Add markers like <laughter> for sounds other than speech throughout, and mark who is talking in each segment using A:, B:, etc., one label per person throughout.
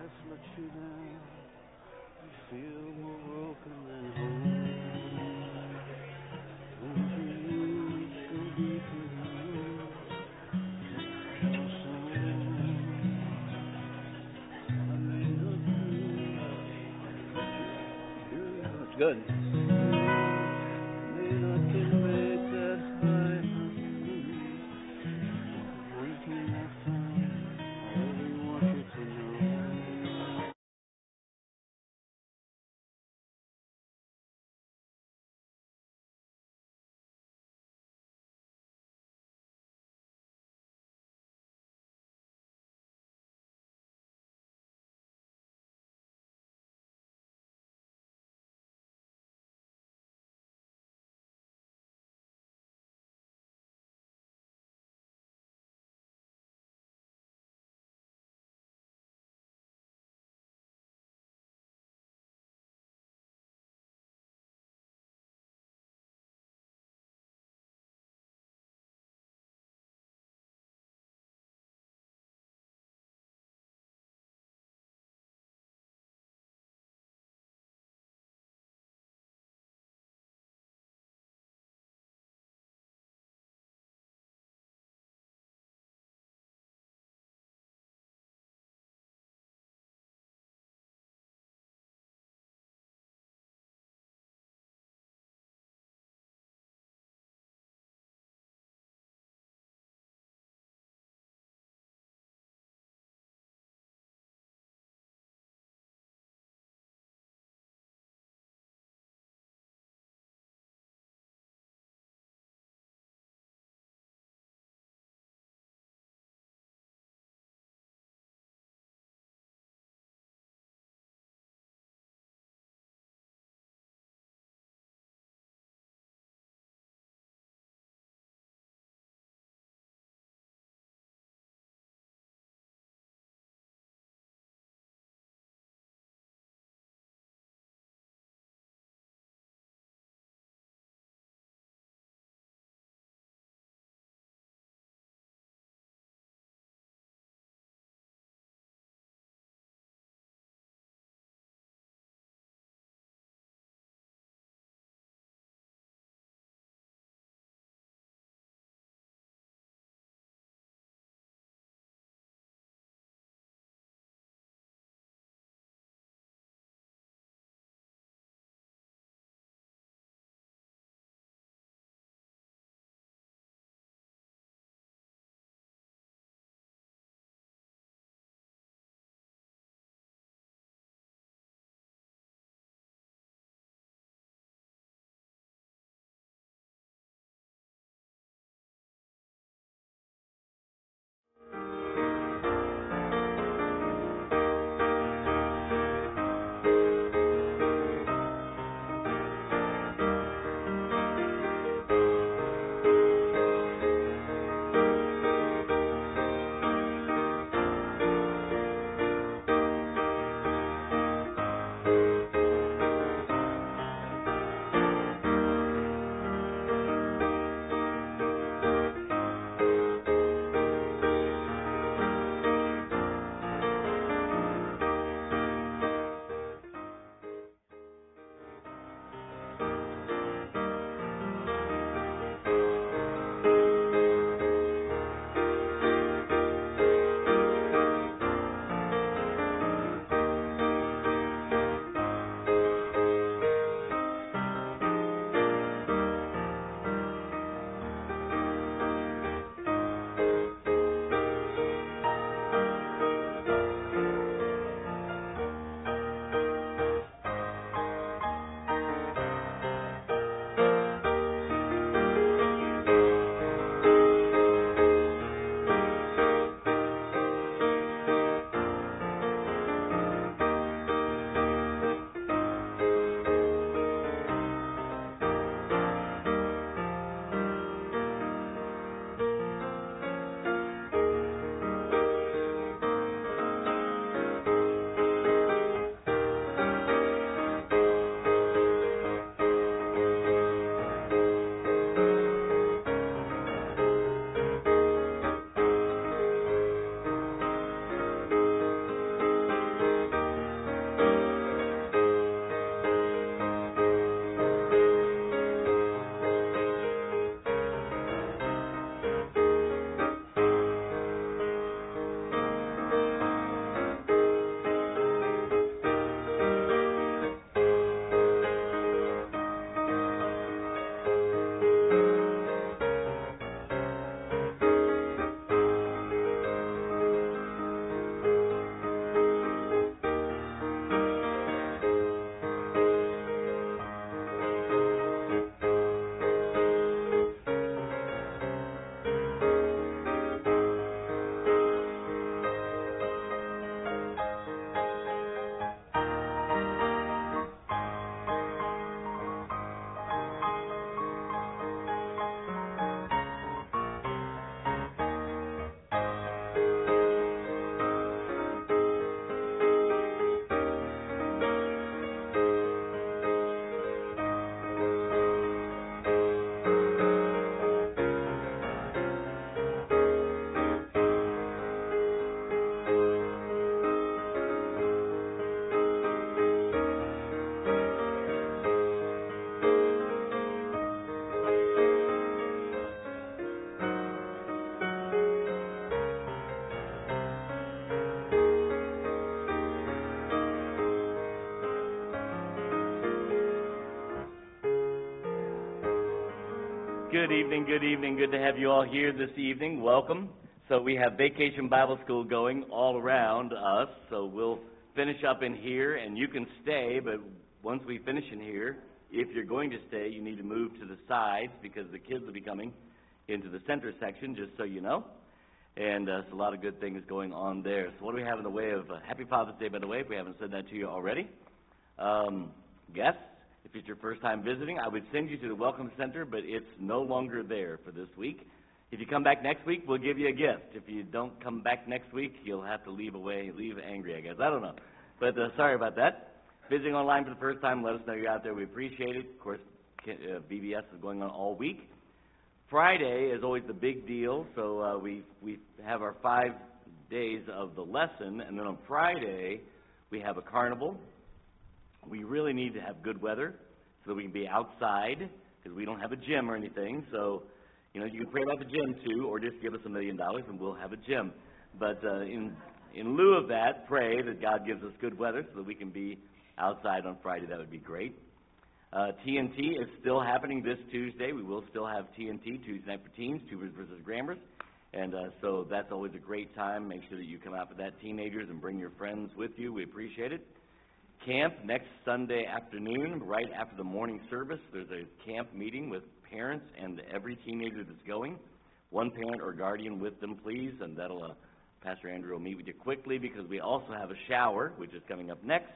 A: life let you down. You feel more broken than whole. Good
B: evening, good evening. Good to have you all here this evening. Welcome. So we have Vacation Bible School going all around us. So we'll finish up in here and you can stay, but once we finish in here, if you're going to stay, you need to move to the sides because the kids will be coming into the center section, just so you know. And uh, there's a lot of good things going on there. So what do we have in the way of uh, Happy Father's Day, by the way, if we haven't said that to you already? Um, guests, it's your first time visiting, I would send you to the Welcome Center, but it's no longer there for this week. If you come back next week, we'll give you a gift. If you don't come back next week, you'll have to leave away, leave angry, I guess. I don't know. But uh, sorry about that. Visiting online for the first time, let us know you're out there. We appreciate it. Of course, uh, VBS is going on all week. Friday is always the big deal, so uh, we we have our five days of the lesson, and then on Friday we have a carnival. We really need to have good weather so that we can be outside because we don't have a gym or anything. So, you know, you can pray about the gym too, or just give us a million dollars and we'll have a gym. But uh, in in lieu of that, pray that God gives us good weather so that we can be outside on Friday. That would be great. Uh, TNT is still happening this Tuesday. We will still have TNT Tuesday night for teens, Tubers versus Grammars, and uh, so that's always a great time. Make sure that you come out for that, teenagers, and bring your friends with you. We appreciate it. Camp next Sunday afternoon, right after the morning service. There's a camp meeting with parents and every teenager that's going. One parent or guardian with them, please, and that'll uh, Pastor Andrew will meet with you quickly because we also have a shower, which is coming up next.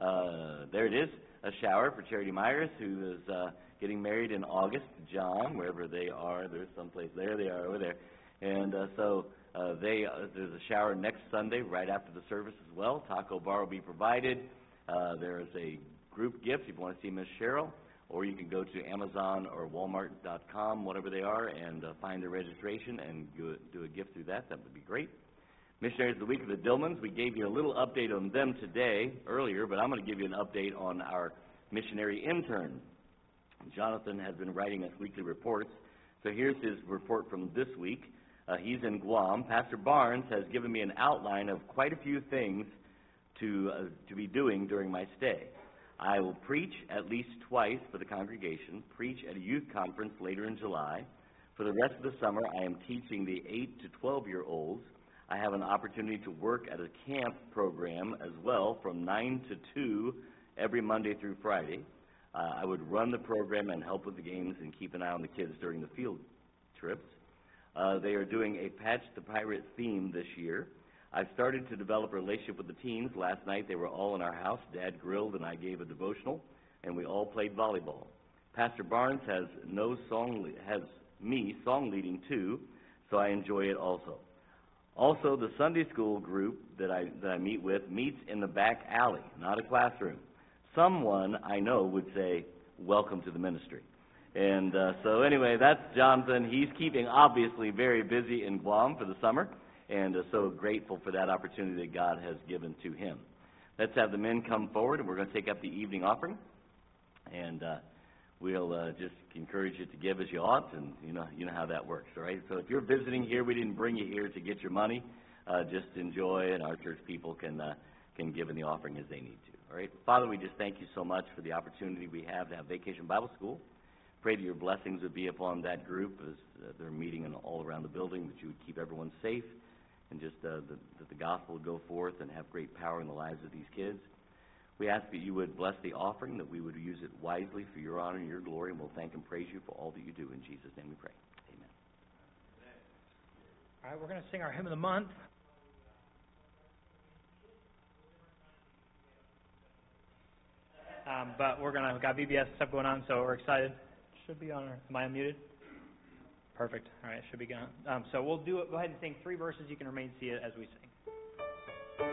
B: Uh, there it is, a shower for Charity Myers, who is uh, getting married in August. John, wherever they are, there's someplace there. They are over there, and uh, so uh, they uh, there's a shower next Sunday right after the service as well. Taco bar will be provided. Uh, there is a group gift if you want to see Miss Cheryl, or you can go to Amazon or Walmart.com, whatever they are, and uh, find the registration and do, a gift through that. That would be great. Missionaries of the Week of the Dillmans, we gave you a little update on them today, earlier, but I'm going to give you an update on our missionary intern. Jonathan has been writing us weekly reports, so here's his report from this week. Uh, he's in Guam. Pastor Barnes has given me an outline of quite a few things to, uh, to be doing during my stay. I will preach at least twice for the congregation, preach at a youth conference later in July. For the rest of the summer, I am teaching the 8 to 12 year olds I have an opportunity to work at a camp program as well from 9 to 2 every Monday through Friday. Uh, I would run the program and help with the games and keep an eye on the kids during the field trips. Uh, they are doing a Patch the Pirate theme this year. I've started to develop a relationship with the teens. Last night they were all in our house. Dad grilled and I gave a devotional, and we all played volleyball. Pastor Barnes has no song has me song leading too, so I enjoy it also. Also, the Sunday school group that I, that I meet with meets in the back alley, not a classroom. Someone I know would say, Welcome to the ministry. And uh, so, anyway, that's Jonathan. He's keeping obviously very busy in Guam for the summer, and so grateful for that opportunity that God has given to him. Let's have the men come forward, and we're going to take up the evening offering. And uh, we'll uh, just encourage you to give as you ought, and you know you know how that works, all right? So if you're visiting here, we didn't bring you here to get your money. Uh, just enjoy, and our church people can uh, can give in the offering as they need to. All right, Father, we just thank you so much for the opportunity we have to have Vacation Bible School. Pray that your blessings would be upon that group as uh, they're meeting in, all around the building, that you would keep everyone safe, and just uh, the, that the gospel would go forth and have great power in the lives of these kids. We ask that you would bless the offering, that we would use it wisely for your honor and your glory, and we'll thank and praise you for all that you do. In Jesus' name we pray. Amen.
C: All right, we're going to sing our hymn of the month. Um, but we're gonna we've got VBS stuff going on, so we're excited. Should be on. Am I unmuted? Perfect. All right, should be going. Um, so we'll do it. Go ahead and sing three verses. You can remain seated as we sing.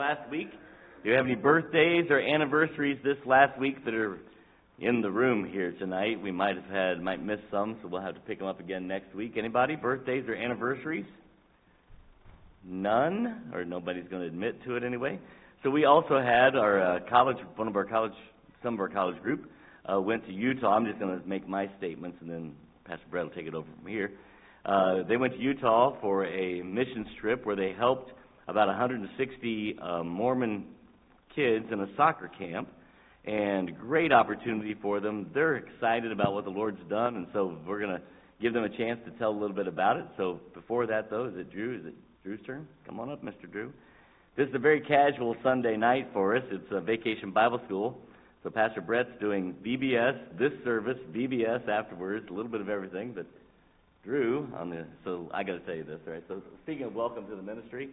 B: Last week, do you have any birthdays or anniversaries this last week that are in the room here tonight? We might have had, might miss some, so we'll have to pick them up again next week. Anybody? Birthdays or anniversaries? None, or nobody's going to admit to it anyway. So we also had our uh, college, one of our college, some of our college group uh, went to Utah. I'm just going to make my statements, and then Pastor Brett will take it over from here. Uh, they went to Utah for a mission trip where they helped about 160 uh, Mormon kids in a soccer camp, and great opportunity for them. They're excited about what the Lord's done, and so we're going to give them a chance to tell a little bit about it. So before that, though, is it Drew? Is it Drew's turn? Come on up, Mr. Drew. This is a very casual Sunday night for us. It's a vacation Bible school. So Pastor Brett's doing VBS, this service, VBS afterwards, a little bit of everything, but Drew on the so I got to tell you this, right? So speaking of welcome to the ministry,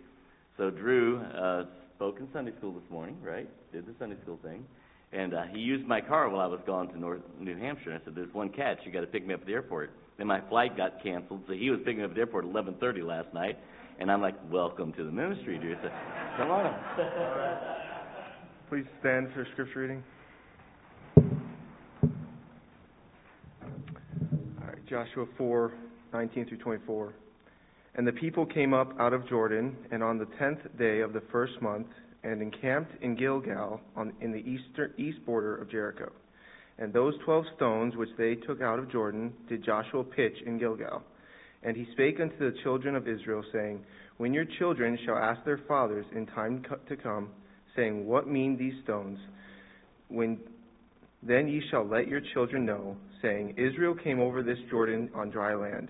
B: so Drew uh, spoke in Sunday school this morning, right? Did the Sunday school thing, and uh, he used my car while I was gone to North New Hampshire. And I said, "There's one catch. You got to pick me up at the airport." Then my flight got canceled, so he was picking me up at the airport at 11:30 last night, and I'm like, "Welcome to the ministry, Drew." So, come on.
D: Please stand for scripture reading. All right, Joshua 4, 19 through 24. And the people came up out of Jordan, and on the tenth day of the first month, and encamped in Gilgal, on, in the eastern, east border of Jericho. And those twelve stones which they took out of Jordan did Joshua pitch in Gilgal. And he spake unto the children of Israel, saying, When your children shall ask their fathers in time to come, saying, What mean these stones? When then ye shall let your children know, saying, Israel came over this Jordan on dry land.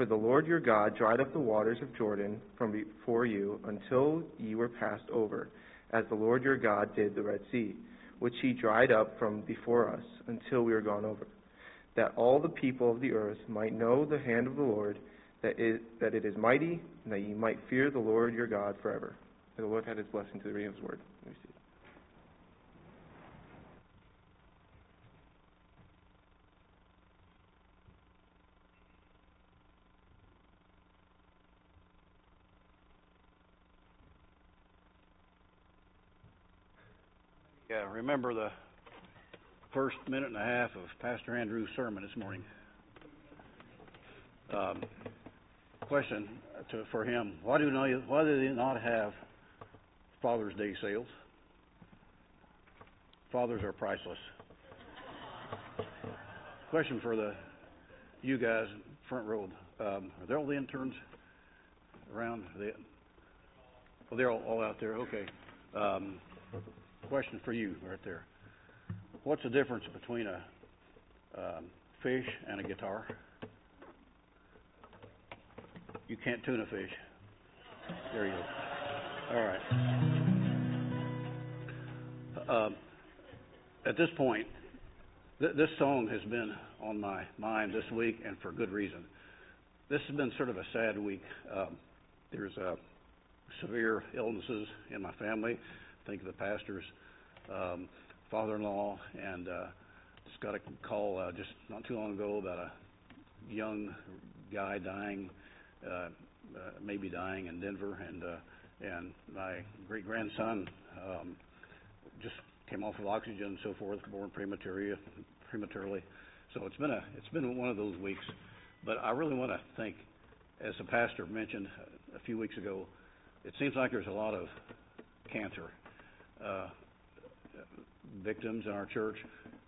D: For the Lord your God dried up the waters of Jordan from before you until ye were passed over, as the Lord your God did the Red Sea, which he dried up from before us until we were gone over, that all the people of the earth might know the hand of the Lord, that it, that it is mighty, and that ye might fear the Lord your God forever. May the Lord add his blessing to the reading of his word. Let me see.
A: Yeah, remember the first minute and a half of Pastor Andrew's sermon this morning. Um, question to, for him: Why do not, why do they not have Father's Day sales? Fathers are priceless. Question for the you guys front row: um, Are there all the interns around? Are they, oh, they're all, all out there. Okay. Um, question for you right there. What's the difference between a um, fish and a guitar? You can't tune a fish. There you go. All right. Um, at this point, th- this song has been on my mind this week, and for good reason. This has been sort of a sad week. Um, there's uh, severe illnesses in my family. Think of the pastor's um, father-in-law, and uh, just got a call uh, just not too long ago about a young guy dying, uh, uh, maybe dying in Denver, and uh, and my great grandson um, just came off of oxygen and so forth, born prematurely. Prematurely, so it's been a it's been one of those weeks. But I really want to thank, as the pastor mentioned a few weeks ago, it seems like there's a lot of cancer victims in our church.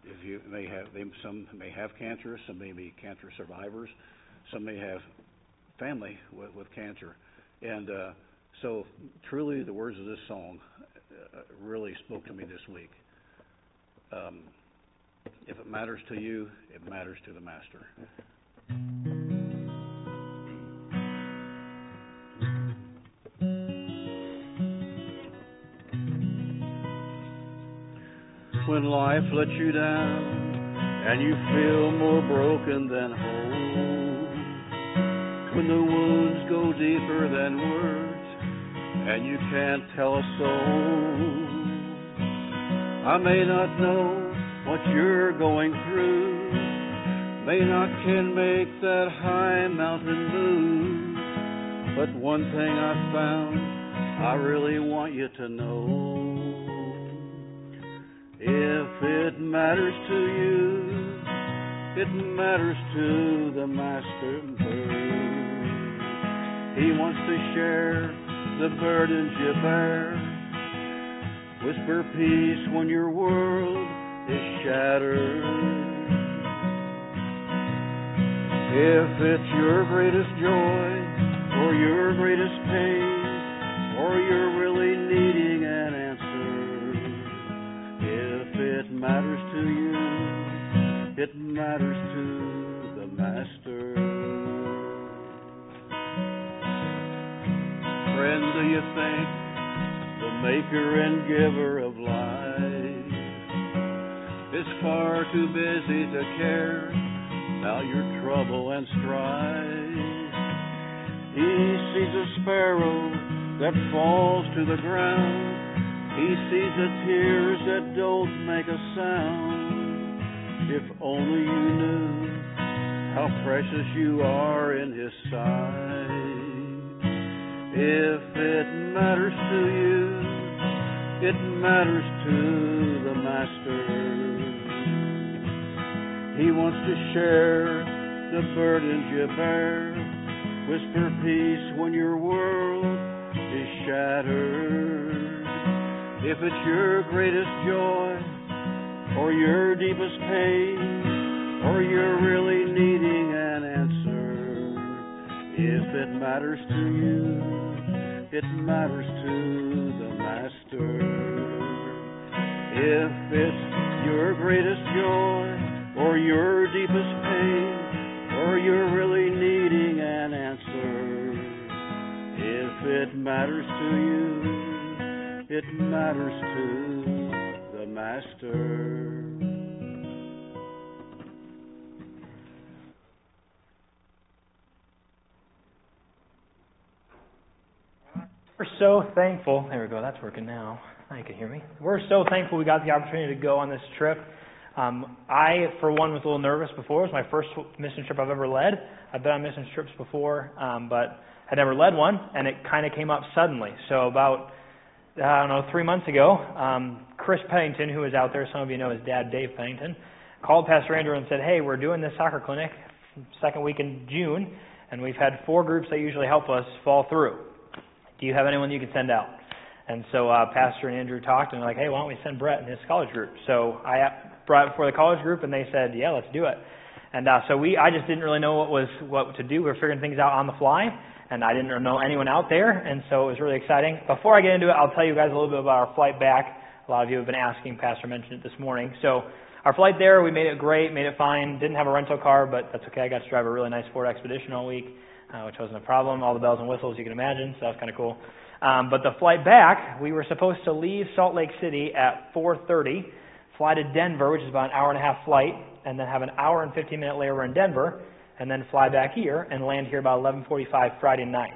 A: If you may have, they, some may have cancer, some may be cancer survivors, some may have family with, with cancer, and uh, so truly the words of this song uh, really spoke to me this week. Um, if it matters to you, it matters to the master. When life lets you down and you feel more broken than whole. When the wounds go deeper than words and you can't tell a soul. I may not know what you're going through, may not can make that high mountain move, but one thing I've found I really want you to know if it matters to you, it matters to the Master bird. He wants to share the burdens you bear. Whisper peace when your world is shattered. If it's your greatest joy or your greatest pain, or you're really needing it matters to you, it matters to the Master. Friend, do you think the maker and giver of life is far too busy to care about your trouble and strife? He sees a sparrow that falls to the ground. He sees the tears that don't make a sound. If only you knew how precious you are in His sight. If it matters to you, it matters to the Master. He wants to share the burdens you bear. Whisper peace when your world is shattered. If it's your greatest joy, or your deepest pain, or you're really needing an answer, if it matters to you, it matters to the Master. If it's your greatest joy, or your deepest pain, or you're really needing an answer, if it matters to you, it matters to the Master.
C: We're so thankful. There we go. That's working now. Now you can hear me. We're so thankful we got the opportunity to go on this trip. Um, I, for one, was a little nervous before. It was my first mission trip I've ever led. I've been on mission trips before, um, but had never led one, and it kind of came up suddenly. So about I don't know three months ago, um, Chris Pennington, who is out there, some of you know his dad, Dave Pennington, called Pastor Andrew and said, "Hey, we're doing this soccer clinic second week in June, and we've had four groups that usually help us fall through. Do you have anyone you can send out?" And so uh, Pastor and Andrew talked, and they're like, "Hey, why don't we send Brett and his college group?" So I brought it before the college group, and they said, "Yeah, let's do it." And uh, so we, I just didn't really know what was what to do. We were figuring things out on the fly, and I didn't know anyone out there, and so it was really exciting. Before I get into it, I'll tell you guys a little bit about our flight back. A lot of you have been asking. Pastor mentioned it this morning. So our flight there, we made it great, made it fine. Didn't have a rental car, but that's okay. I got to drive a really nice Ford Expedition all week, uh, which wasn't a problem. All the bells and whistles you can imagine, so that was kind of cool. Um, but the flight back, we were supposed to leave Salt Lake City at 4:30, fly to Denver, which is about an hour and a half flight, and then have an hour and 15 minute layover in Denver, and then fly back here and land here about 11:45 Friday night.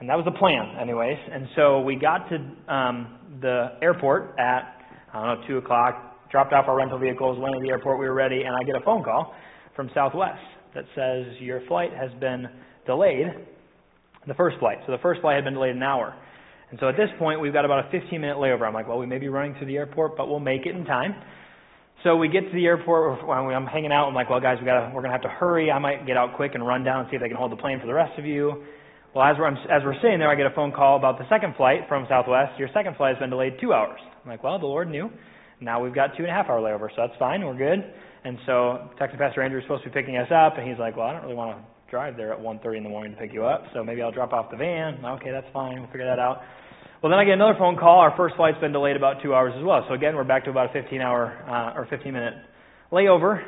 C: And that was the plan, anyways. And so we got to um, the airport at I don't know two o'clock, dropped off our rental vehicles, went to the airport, we were ready, and I get a phone call from Southwest that says your flight has been delayed. The first flight. So the first flight had been delayed an hour. And so at this point, we've got about a 15 minute layover. I'm like, well, we may be running through the airport, but we'll make it in time. So we get to the airport. I'm hanging out, I'm like, well, guys, we gotta, we're going to have to hurry. I might get out quick and run down and see if they can hold the plane for the rest of you. Well, as we're, as we're sitting there, I get a phone call about the second flight from Southwest. Your second flight has been delayed two hours. I'm like, well, the Lord knew. Now we've got two and a half hour layover, so that's fine. We're good. And so, Texas Pastor Andrew is supposed to be picking us up, and he's like, well, I don't really want to drive there at 1.30 in the morning to pick you up, so maybe I'll drop off the van. Okay, that's fine. We'll figure that out. Well, then I get another phone call. Our first flight's been delayed about two hours as well. So again, we're back to about a 15 hour uh, or 15 minute layover.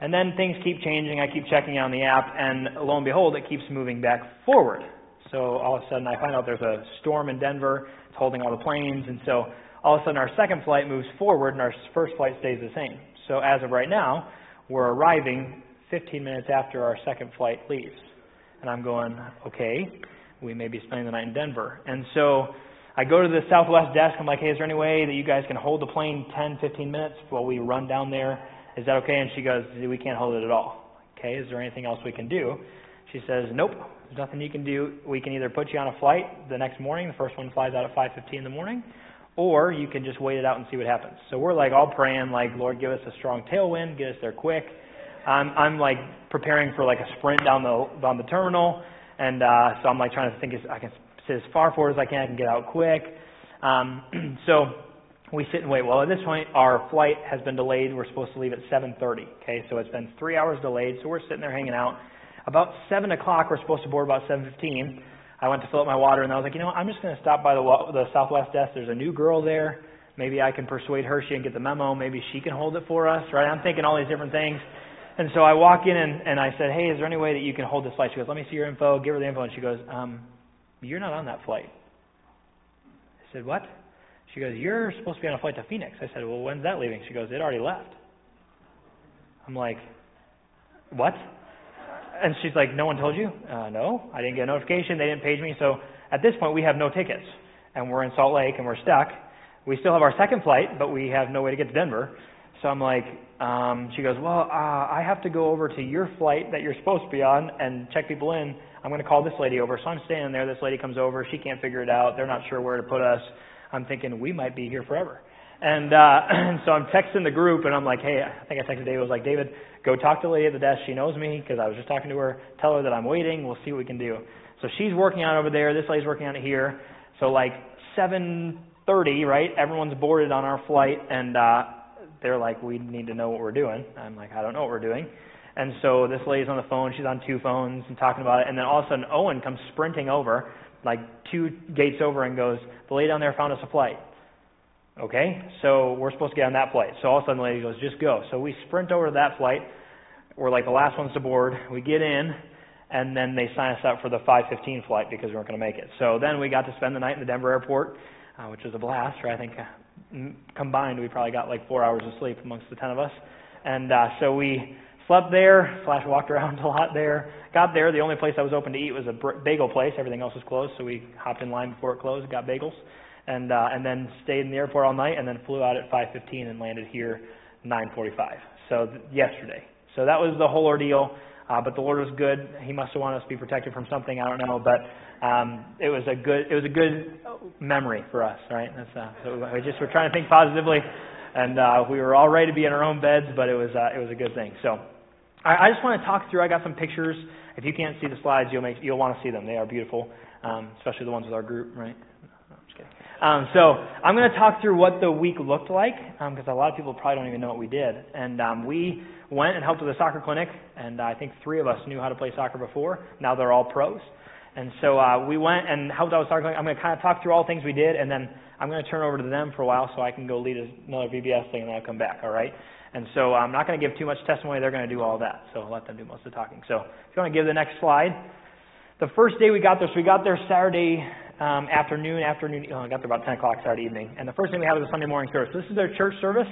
C: And then things keep changing. I keep checking on the app, and lo and behold, it keeps moving back forward. So all of a sudden, I find out there's a storm in Denver. It's holding all the planes, and so all of a sudden, our second flight moves forward, and our first flight stays the same. So as of right now, we're arriving 15 minutes after our second flight leaves. And I'm going, okay, we may be spending the night in Denver. And so I go to the Southwest desk. I'm like, hey, is there any way that you guys can hold the plane 10, 15 minutes while we run down there? Is that okay? And she goes, we can't hold it at all. Okay, is there anything else we can do? She says, nope, there's nothing you can do. We can either put you on a flight the next morning, the first one flies out at 5.15 in the morning, or you can just wait it out and see what happens. So we're like all praying, like, Lord, give us a strong tailwind, get us there quick. I'm, I'm like preparing for like a sprint down the, down the terminal, and uh, so I'm like trying to think as, I can sit as far forward as I can, I can get out quick. Um, <clears throat> so we sit and wait. Well, at this point, our flight has been delayed. We're supposed to leave at 7:30. Okay, so it's been three hours delayed. So we're sitting there hanging out. About seven o'clock, we're supposed to board about 7:15. I went to fill up my water, and I was like, you know, what? I'm just going to stop by the the Southwest desk. There's a new girl there. Maybe I can persuade her she can get the memo. Maybe she can hold it for us, right? I'm thinking all these different things. And so I walk in and, and I said, hey, is there any way that you can hold this flight? She goes, let me see your info. Give her the info, and she goes, um, you're not on that flight. I said, what? She goes, You're supposed to be on a flight to Phoenix. I said, Well, when's that leaving? She goes, It already left. I'm like, What? And she's like, No one told you? Uh, no, I didn't get a notification. They didn't page me. So at this point, we have no tickets. And we're in Salt Lake and we're stuck. We still have our second flight, but we have no way to get to Denver. So I'm like, um, she goes, Well, uh, I have to go over to your flight that you're supposed to be on and check people in. I'm going to call this lady over. So I'm standing there. This lady comes over. She can't figure it out. They're not sure where to put us. I'm thinking we might be here forever. And, uh, and <clears throat> so I'm texting the group and I'm like, hey, I think I texted David. I was like, David, go talk to the lady at the desk. She knows me because I was just talking to her. Tell her that I'm waiting. We'll see what we can do. So she's working on it over there. This lady's working on it here. So like 7:30, right? Everyone's boarded on our flight, and uh, they're like, we need to know what we're doing. I'm like, I don't know what we're doing. And so this lady's on the phone. She's on two phones and talking about it. And then all of a sudden, Owen comes sprinting over, like two gates over, and goes, "The lady down there found us a flight." Okay, so we're supposed to get on that flight. So all of a sudden, the lady goes, "Just go." So we sprint over to that flight. We're like the last ones to board. We get in, and then they sign us up for the 5:15 flight because we weren't going to make it. So then we got to spend the night in the Denver airport, uh, which was a blast. Right? I think uh, combined we probably got like four hours of sleep amongst the ten of us. And uh, so we slept there, slash walked around <laughs> a lot there. Got there, the only place that was open to eat was a bagel place. Everything else was closed, so we hopped in line before it closed, got bagels, and uh, and then stayed in the airport all night, and then flew out at 5:15 and landed here 9:45. So th- yesterday. So that was the whole ordeal. Uh, but the Lord was good. He must have wanted us to be protected from something. I don't know, but um, it was a good it was a good memory for us, right? That's uh, so we just were trying to think positively, and uh, we were all ready to be in our own beds, but it was uh, it was a good thing. So. I, I just want to talk through. I got some pictures. If you can't see the slides, you'll make you'll want to see them. They are beautiful, um, especially the ones with our group, right? No, I'm just kidding. Um, so I'm going to talk through what the week looked like because um, a lot of people probably don't even know what we did. And um, we went and helped with a soccer clinic, and I think three of us knew how to play soccer before. Now they're all pros. And so uh, we went and helped with soccer clinic. I'm going to kind of talk through all things we did, and then I'm going to turn over to them for a while so I can go lead another VBS thing, and then I'll come back. All right? And so I'm not going to give too much testimony. They're going to do all that. So I'll let them do most of the talking. So if you want to give the next slide. The first day we got there, so we got there Saturday um, afternoon, afternoon, oh, I got there about 10 o'clock Saturday evening. And the first thing we had was a Sunday morning service. So This is their church service.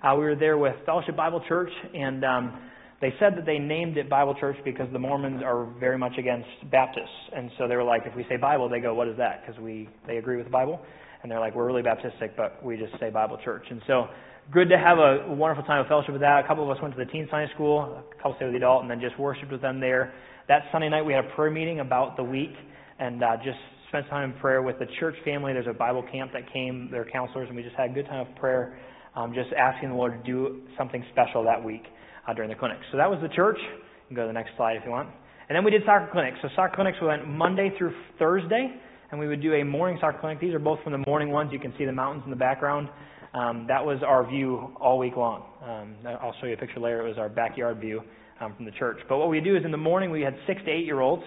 C: Uh, we were there with Fellowship Bible Church, and um, they said that they named it Bible Church because the Mormons are very much against Baptists. And so they were like, if we say Bible, they go, what is that? Because we, they agree with the Bible. And they're like, we're really Baptistic, but we just say Bible Church. And so good to have a wonderful time of fellowship with that. A couple of us went to the teen Sunday school, a couple stayed with the adult, and then just worshiped with them there. That Sunday night we had a prayer meeting about the week, and uh, just spent time in prayer with the church family. There's a Bible camp that came, their counselors, and we just had a good time of prayer, um, just asking the Lord to do something special that week uh, during the clinic. So that was the church. You can go to the next slide if you want. And then we did soccer clinics. So soccer clinics we went Monday through Thursday, and we would do a morning soccer clinic. These are both from the morning ones. You can see the mountains in the background. Um, that was our view all week long. Um, I'll show you a picture later. It was our backyard view um, from the church. But what we do is in the morning we had six to eight year olds,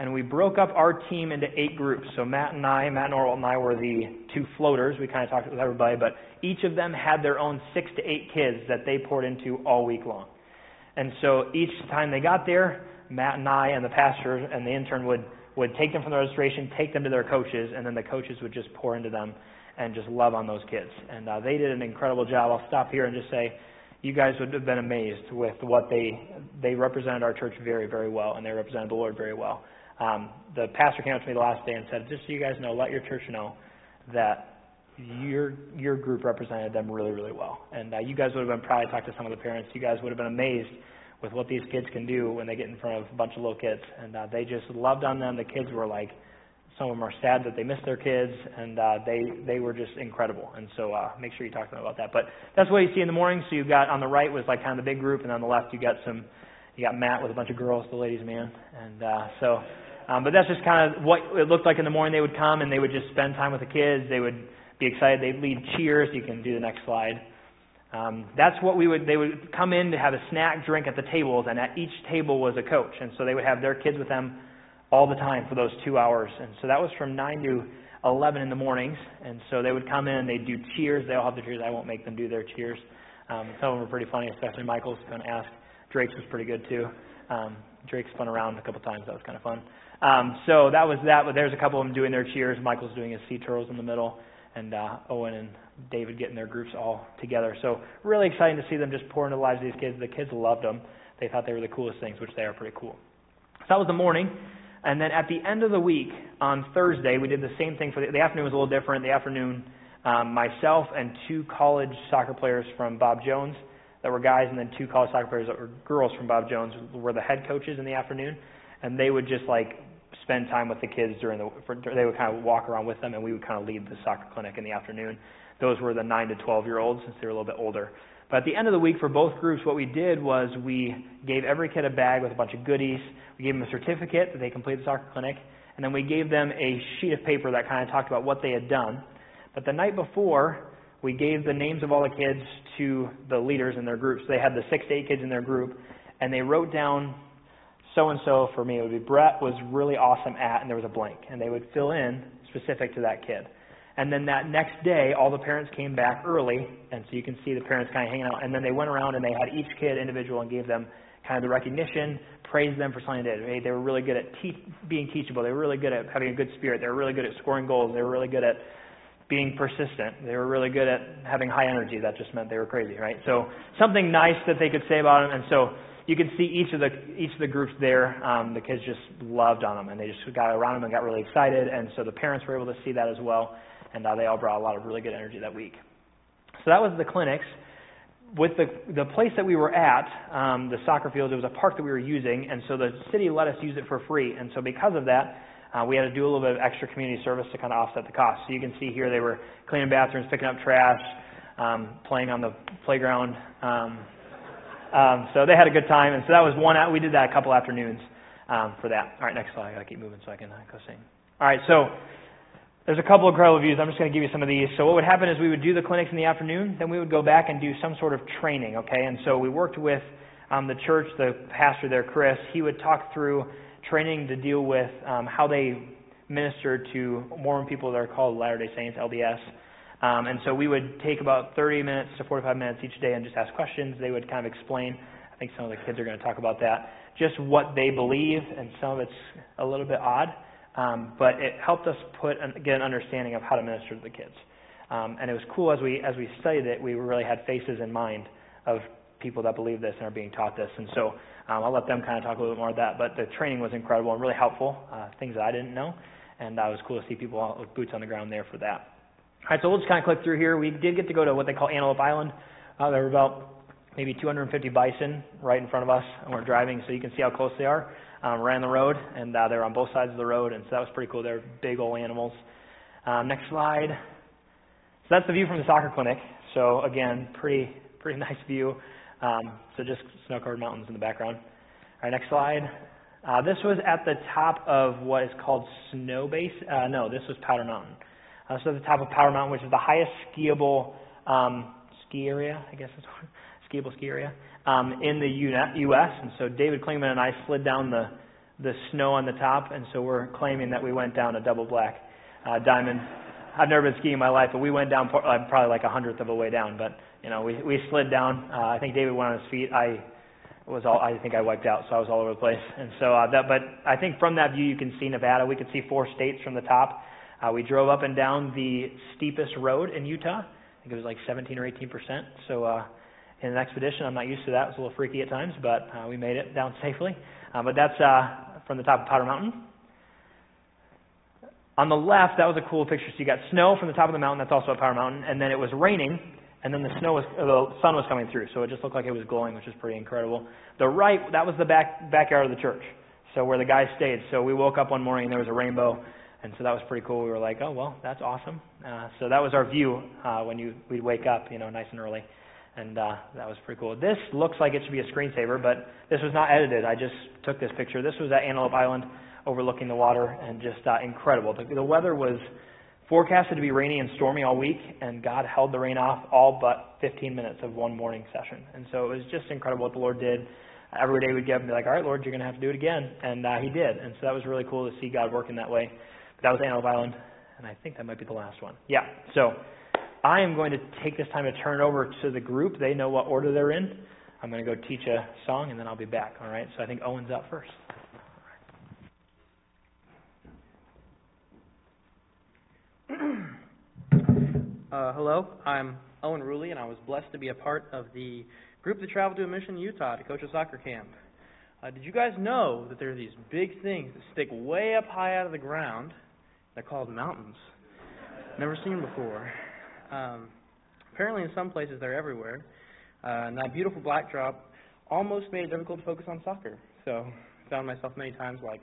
C: and we broke up our team into eight groups. So Matt and I, Matt Norwell and I were the two floaters. We kind of talked with everybody, but each of them had their own six to eight kids that they poured into all week long. And so each time they got there, Matt and I and the pastor and the intern would would take them from the registration, take them to their coaches, and then the coaches would just pour into them and just love on those kids. And uh, they did an incredible job. I'll stop here and just say, you guys would have been amazed with what they they represented our church very very well, and they represented the Lord very well. Um, the pastor came up to me the last day and said, just so you guys know, let your church know that your your group represented them really really well, and uh, you guys would have been proud. Talked to some of the parents. You guys would have been amazed with what these kids can do when they get in front of a bunch of little kids. And uh, they just loved on them. The kids were like, some of them are sad that they missed their kids, and uh, they they were just incredible. And so uh, make sure you talk to them about that. But that's what you see in the morning. So you've got on the right was like kind of the big group, and on the left you got some you got Matt with a bunch of girls, the ladies' man, and uh, so. Um, but that's just kind of what it looked like in the morning. They would come and they would just spend time with the kids. They would be excited. They'd lead cheers. You can do the next slide. Um, that's what we would. They would come in to have a snack, drink at the tables, and at each table was a coach, and so they would have their kids with them all the time for those two hours. And so that was from nine to eleven in the mornings. And so they would come in and they'd do cheers. They all have the cheers. I won't make them do their cheers. Um, some of them were pretty funny, especially Michael's going to ask. Drake's was pretty good too. Um, Drake spun around a couple times. That was kind of fun. Um, so that was that. But there's a couple of them doing their cheers. Michael's doing his sea turtles in the middle, and uh, Owen and David getting their groups all together. So really exciting to see them just pour into the lives of these kids. The kids loved them. They thought they were the coolest things, which they are pretty cool. So that was the morning. And then at the end of the week, on Thursday, we did the same thing for the, the afternoon was a little different. The afternoon, um, myself and two college soccer players from Bob Jones that were guys, and then two college soccer players that were girls from Bob Jones were the head coaches in the afternoon, and they would just like spend time with the kids during the. For, they would kind of walk around with them, and we would kind of lead the soccer clinic in the afternoon. Those were the nine to twelve year olds, since they were a little bit older. But at the end of the week for both groups, what we did was we gave every kid a bag with a bunch of goodies. We gave them a certificate that they completed the soccer clinic, and then we gave them a sheet of paper that kind of talked about what they had done. But the night before, we gave the names of all the kids to the leaders in their groups. They had the six to eight kids in their group, and they wrote down so and so for me. It would be Brett was really awesome at, and there was a blank, and they would fill in specific to that kid. And then that next day, all the parents came back early, and so you can see the parents kind of hanging out. And then they went around and they had each kid individual and gave them kind of the recognition, praised them for something they did. Hey, they were really good at te- being teachable. They were really good at having a good spirit. They were really good at scoring goals. They were really good at being persistent. They were really good at having high energy. That just meant they were crazy, right? So something nice that they could say about them. And so you can see each of the each of the groups there. Um, the kids just loved on them, and they just got around them and got really excited. And so the parents were able to see that as well and uh, they all brought a lot of really good energy that week. So that was the clinics. With the the place that we were at, um, the soccer field, it was a park that we were using, and so the city let us use it for free. And so because of that, uh, we had to do a little bit of extra community service to kind of offset the cost. So you can see here they were cleaning bathrooms, picking up trash, um, playing on the playground. Um, um, so they had a good time, and so that was one. We did that a couple afternoons um, for that. All right, next slide. I gotta keep moving so I can uh, go sing. All right, so there's a couple of incredible views. I'm just going to give you some of these. So what would happen is we would do the clinics in the afternoon, then we would go back and do some sort of training, okay? And so we worked with um, the church, the pastor there, Chris. He would talk through training to deal with um, how they minister to Mormon people that are called Latter-day Saints, LDS. Um, and so we would take about 30 minutes to 45 minutes each day and just ask questions. They would kind of explain. I think some of the kids are going to talk about that. Just what they believe, and some of it's a little bit odd. Um, but it helped us put an, get an understanding of how to minister to the kids. Um, and it was cool as we as we studied it, we really had faces in mind of people that believe this and are being taught this. And so um, I'll let them kind of talk a little bit more about that. But the training was incredible and really helpful, uh, things that I didn't know, and uh, it was cool to see people with boots on the ground there for that. All right, so we'll just kind of click through here. We did get to go to what they call Antelope Island. Uh, there were about maybe 250 bison right in front of us, and we're driving, so you can see how close they are um, ran the road, and uh, they were on both sides of the road, and so that was pretty cool. They're big old animals. Um, next slide. So that's the view from the soccer clinic. So again, pretty pretty <laughs> nice view. Um, so just snow-covered mountains in the background. All right, next slide. Uh, this was at the top of what is called Snow Base. Uh, no, this was Powder Mountain. Uh, so the top of Powder Mountain, which is the highest skiable um, ski area, I guess is <laughs> skiable ski area um, in the U.S. And so David Klingman and I slid down the the snow on the top, and so we're claiming that we went down a double black uh, diamond. I've never been skiing in my life, but we went down uh, probably like a hundredth of a way down. But you know, we we slid down. Uh, I think David went on his feet. I was all. I think I wiped out, so I was all over the place. And so uh, that. But I think from that view, you can see Nevada. We could see four states from the top. Uh, we drove up and down the steepest road in Utah. I think it was like 17 or 18 percent. So. Uh, in an expedition. I'm not used to that. It was a little freaky at times, but uh, we made it down safely. Uh, but that's uh, from the top of Powder Mountain. On the left, that was a cool picture. So you got snow from the top of the mountain. That's also at Powder Mountain. And then it was raining. and then the snow was, the sun was coming through, so it just looked like it was glowing, which was pretty incredible. The right, that was the back backyard of the church, so where the guys stayed. So we woke up one morning and there was a rainbow, and so that was pretty cool. We were like, oh well, that's awesome. Uh, so that was our view uh, when you we'd wake up, you know, nice and early, and uh, that was pretty cool. This looks like it should be a screensaver, but this was not edited. I just took this picture. This was at Antelope Island, overlooking the water, and just uh, incredible. The, the weather was forecasted to be rainy and stormy all week, and God held the rain off all but 15 minutes of one morning session. And so it was just incredible what the Lord did. Every day we'd get up and be like, all right, Lord, you're going to have to do it again. And uh, He did. And so that was really cool to see God working that way. That was Antelope Island, and I think that might be the last one. Yeah, so I am going to take this time to turn it over to the group. They know what order they're in. I'm going to go teach a song, and then I'll be back, all right? So I think Owen's up first. <clears throat>
E: Uh, hello, I'm Owen Ruley, and I was blessed to be a part of the group that traveled to a mission in Utah to coach a soccer camp. Uh, did you guys know that there are these big things that stick way up high out of the ground? They're called mountains. Never seen before. Um, apparently, in some places, they're everywhere. Uh, and that beautiful backdrop almost made it difficult to focus on soccer. So, I found myself many times like,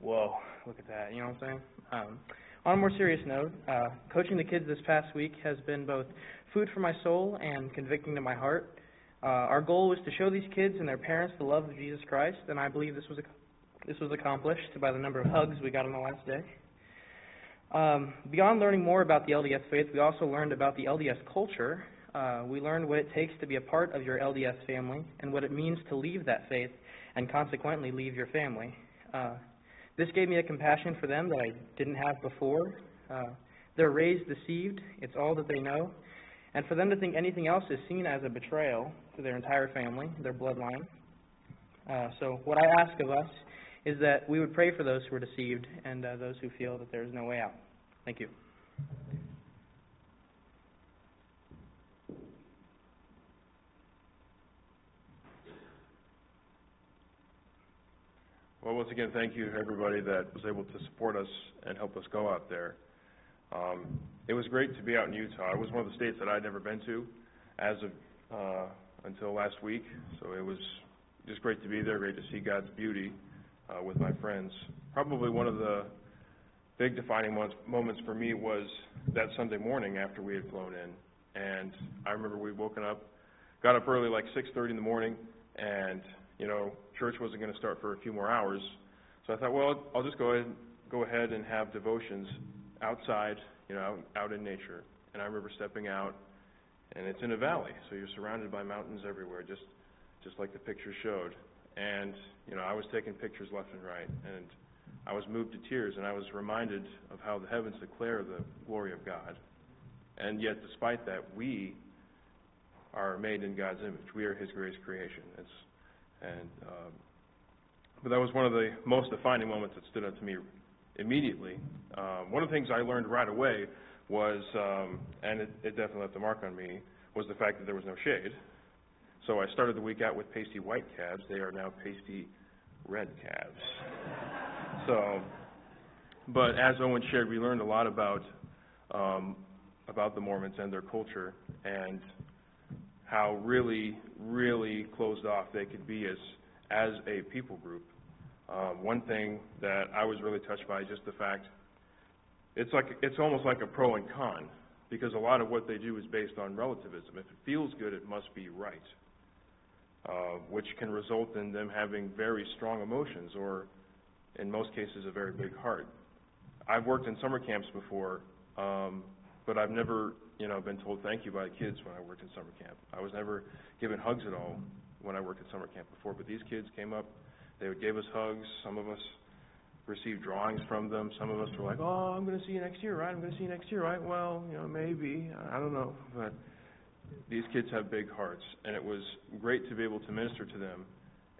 E: whoa, look at that. You know what I'm saying? Um, on a more serious note, uh, coaching the kids this past week has been both food for my soul and convicting to my heart. Uh, our goal was to show these kids and their parents the love of Jesus Christ, and I believe this was this was accomplished by the number of hugs we got on the last day. Um, beyond learning more about the LDS faith, we also learned about the LDS culture. Uh, we learned what it takes to be a part of your LDS family and what it means to leave that faith and consequently leave your family. Uh, this gave me a compassion for them that I didn't have before. Uh, they're raised deceived, it's all that they know. And for them to think anything else is seen as a betrayal to their entire family, their bloodline. Uh, so, what I ask of us is that we would pray for those who are deceived and uh, those who feel that there is no way out. Thank you.
F: Well, once again, thank you everybody that was able to support us and help us go out there. Um, it was great to be out in Utah. It was one of the states that I'd never been to as of uh, until last week, so it was just great to be there, great to see God's beauty uh, with my friends. Probably one of the big defining moments for me was that Sunday morning after we had flown in, and I remember we woken up, got up early, like 6:30 in the morning, and you know, church wasn't going to start for a few more hours. So I thought, well, I'll just go ahead, go ahead and have devotions outside, you know, out, out in nature. And I remember stepping out, and it's in a valley, so you're surrounded by mountains everywhere, just, just like the picture showed. And you know, I was taking pictures left and right, and I was moved to tears, and I was reminded of how the heavens declare the glory of God. And yet, despite that, we are made in God's image. We are His greatest creation. It's and um, but that was one of the most defining moments that stood out to me immediately. Um, one of the things I learned right away was, um, and it, it definitely left a mark on me, was the fact that there was no shade. So I started the week out with pasty white calves. They are now pasty red calves. so, but as Owen shared, we learned a lot about um, about the Mormons and their culture, and how really, really closed off they could be as, as a people group. Um, one thing that I was really touched by is just the fact it's like it's almost like a pro and con because a lot of what they do is based on relativism. If it feels good, it must be right, uh, which can result in them having very strong emotions or, in most cases, a very big heart. I've worked in summer camps before, um, but I've never you know, been told thank you by kids when I worked in summer camp. I was never given hugs at all when I worked at summer camp before, but these kids came up, they give us hugs. Some of us received drawings from them. Some of us were like, "Oh, I'm going to see you next year, right? I'm going to see you next year, right?" Well, you know, maybe I don't know, but these kids have big hearts, and it was great to be able to minister to them,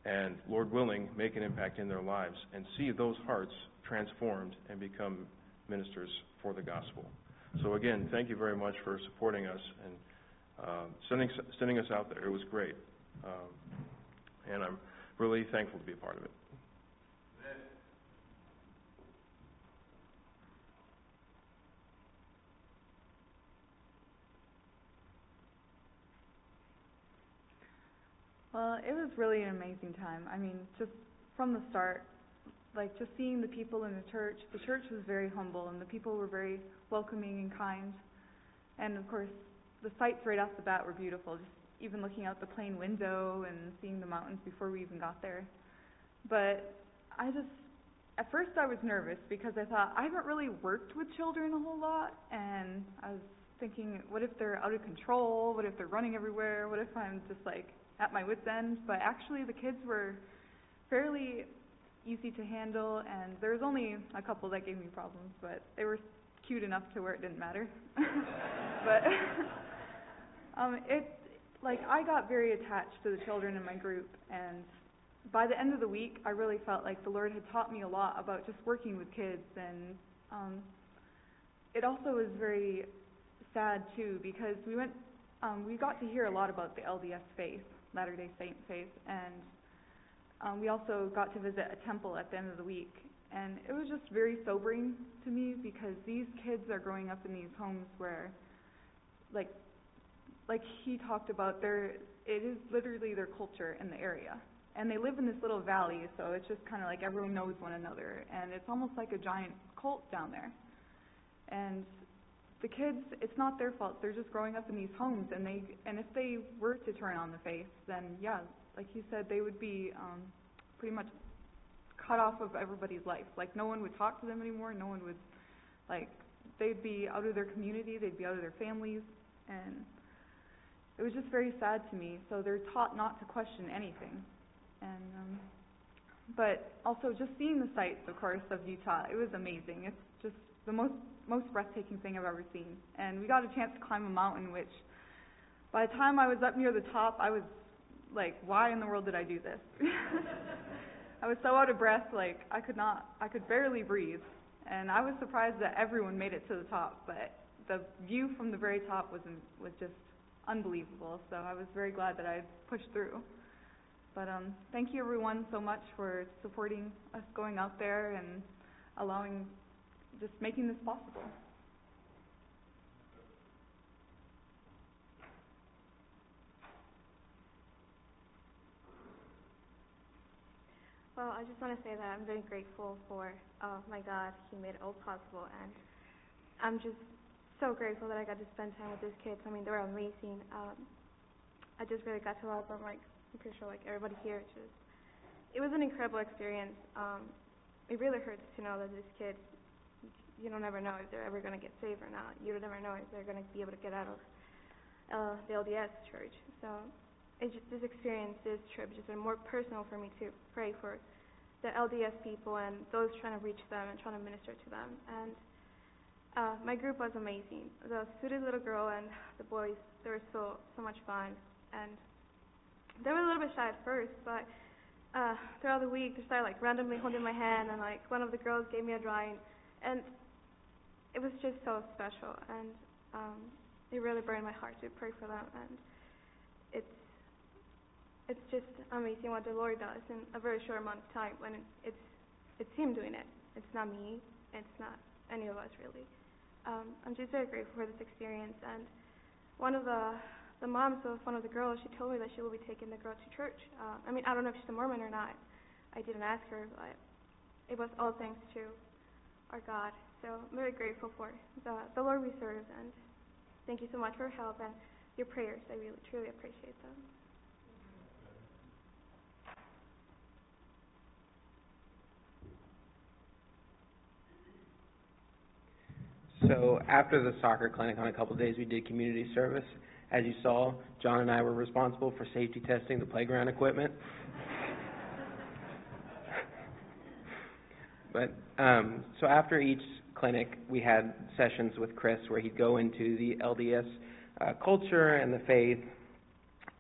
F: and Lord willing, make an impact in their lives and see those hearts transformed and become ministers for the gospel. So again, thank you very much for supporting us and um, sending sending us out there. It was great, um, and I'm really thankful to be a part of it.
G: Well, it was really an amazing time. I mean, just from the start, like just seeing the people in the church, the church was very humble and the people were very welcoming and kind. And of course, the sights right off the bat were beautiful, just even looking out the plane window and seeing the mountains before we even got there. But I just, at first I was nervous because I thought, I haven't really worked with children a whole lot, and I was thinking, what if they're out of control? What if they're running everywhere? What if I'm just like at my wit's end? But actually, the kids were fairly easy to handle, and there was only a couple that gave me problems, but they were cute enough to where it didn't matter. <laughs> but <laughs> um, it, like, I got very attached to the children in my group, and by the end of the week, I really felt like the Lord had taught me a lot about just working with kids, and um, it also was very sad too because we went, um, we got to hear a lot about the LDS faith, Latter Day Saint faith, and um, we also got to visit a temple at the end of the week, and it was just very sobering to me because these kids are growing up in these homes where, like, like he talked about, their it is literally their culture in the area, and they live in this little valley, so it's just kind of like everyone knows one another, and it's almost like a giant cult down there, and the kids, it's not their fault. They're just growing up in these homes, and they and if they were to turn on the faith, then yeah, like you said, they would be um, pretty much cut off of everybody's life. Like no one would talk to them anymore. No one would like they'd be out of their community. They'd be out of their families, and it was just very sad to me. So they're taught not to question anything, and um, but also just seeing the sights, of course, of Utah, it was amazing. It's just the most most breathtaking thing I've ever seen. And we got a chance to climb a mountain, which by the time I was up near the top, I was like, why in the world did I do this? <laughs> I was so out of breath, like I could not, I could barely breathe. And I was surprised that everyone made it to the top, but the view from the very top was was just unbelievable. So I was very glad that I pushed through. But um, thank you everyone so much for supporting us going out there and allowing just making this possible.
H: Well, I just want to say that I'm very grateful for uh, my God. He made it all possible, and I'm just so grateful that I got to spend time with these kids. I mean, they were amazing. Um, I just really got to love them, like I'm pretty sure, like everybody here. Just, it was an incredible experience. Um, it really hurts to know that these kids you don't ever know if they're ever going to get saved or not. You don't ever know if they're going to be able to get out of uh, the LDS church. So it's just this experience, this trip, just been more personal for me to pray for the LDS people and those trying to reach them and trying to minister to them. And uh, my group was amazing. The sweetest little girl and the boys, they were so so much fun. And they were a little bit shy at first, but uh, throughout the week, they started like randomly holding my hand, and like one of the girls gave me a drawing, and it was just so special, and um, it really burned my heart to pray for them. And it's it's just amazing what the Lord does in a very short amount of time. When it, it's it's Him doing it. It's not me. It's not any of us really. Um, I'm just very grateful for this experience. And one of the the moms of one of the girls, she told me that she will be taking the girl to church. Uh, I mean, I don't know if she's a Mormon or not. I didn't ask her, but it was all thanks to our God so I'm very grateful for the, the Lord we serve, and thank you so much for help and your prayers. I really, truly appreciate them.
I: So after the soccer clinic on a couple days, we did community service. As you saw, John and I were responsible for safety testing the playground equipment. <laughs> but um, so after each clinic, we had sessions with Chris where he'd go into the LDS uh, culture and the faith,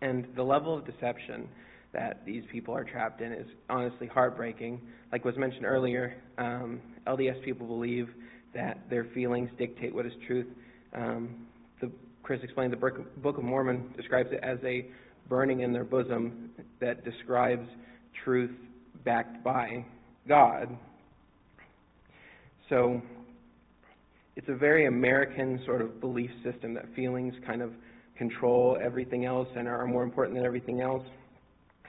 I: and the level of deception that these people are trapped in is honestly heartbreaking. Like was mentioned earlier, um, LDS people believe that their feelings dictate what is truth. Um, the, Chris explained the Book of Mormon describes it as a burning in their bosom that describes truth backed by God. So it's a very American sort of belief system that feelings kind of control everything else and are more important than everything else.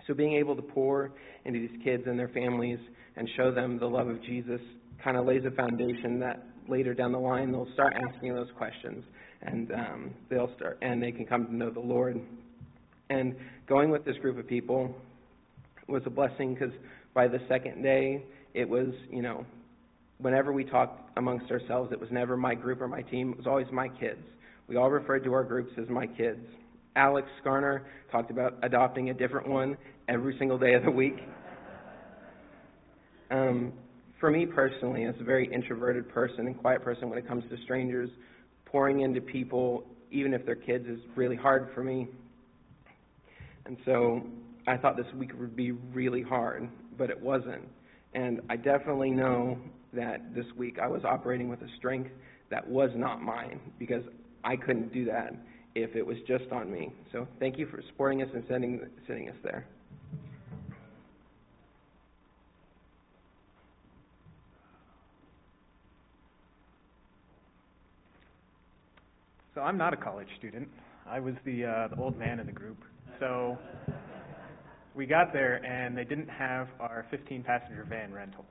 I: So being able to pour into these kids and their families and show them the love of Jesus kind of lays a foundation that later down the line they'll start asking those questions and um, they'll start and they can come to know the Lord. And going with this group of people was a blessing because by the second day it was you know whenever we talked amongst ourselves it was never my group or my team it was always my kids. We all referred to our groups as my kids. Alex Garner talked about adopting a different one every single day of the week. Um, for me personally, as a very introverted person and quiet person when it comes to strangers, pouring into people, even if they're kids, is really hard for me. And so I thought this week would be really hard, but it wasn't. And I definitely know that this week I was operating with a strength that was not mine because I couldn't do that if it was just on me. So thank you for supporting us and sending, sending us there.
J: So I'm not a college student. I was the uh, the old man in the group. So we got there and they didn't have our 15 passenger van rental.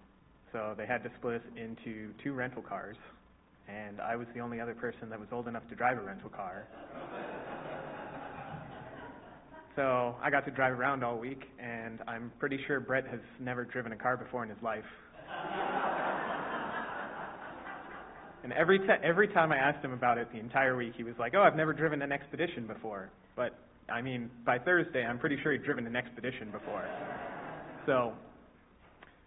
J: So they had to split us into two rental cars and I was the only other person that was old enough to drive a rental car. So I got to drive around all week and I'm pretty sure Brett has never driven a car before in his life. And every t- every time I asked him about it the entire week, he was like, "Oh, I've never driven an expedition before." But I mean, by Thursday, I'm pretty sure he'd driven an expedition before. So,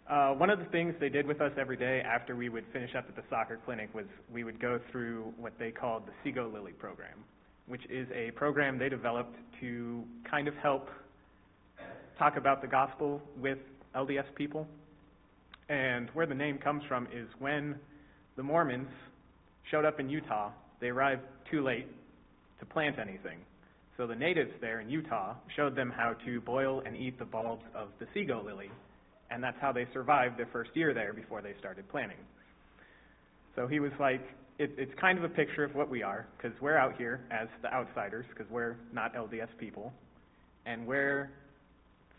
J: uh, one of the things they did with us every day after we would finish up at the soccer clinic was we would go through what they called the Sego Lily program, which is a program they developed to kind of help talk about the gospel with LDS people. And where the name comes from is when the Mormons showed up in Utah, they arrived too late to plant anything. So the natives there in Utah showed them how to boil and eat the bulbs of the sego lily, and that's how they survived their first year there before they started planning. So he was like, it, it's kind of a picture of what we are, because we're out here as the outsiders, because we're not LDS people, and we're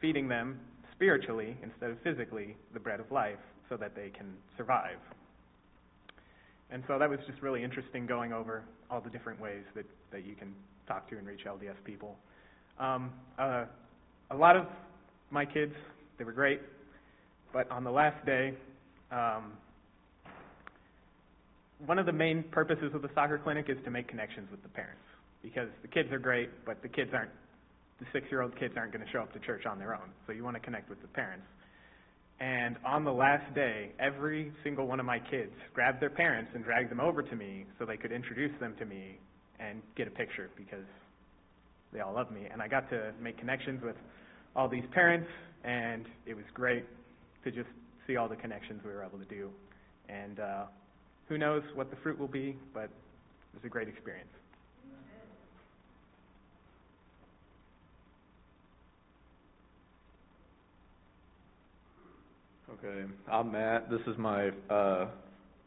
J: feeding them spiritually instead of physically the bread of life so that they can survive. And so that was just really interesting going over all the different ways that, that you can talk to and reach LDS people. Um, uh, a lot of my kids, they were great, but on the last day, um, one of the main purposes of the soccer clinic is to make connections with the parents because the kids are great, but the kids aren't, the six-year-old kids aren't going to show up to church on their own. So you want to connect with the parents. And on the last day, every single one of my kids grabbed their parents and dragged them over to me so they could introduce them to me and get a picture because they all love me. And I got to make connections with all these parents, and it was great to just see all the connections we were able to do. And uh, who knows what the fruit will be, but it was a great experience.
K: Okay, I'm Matt. This is my uh,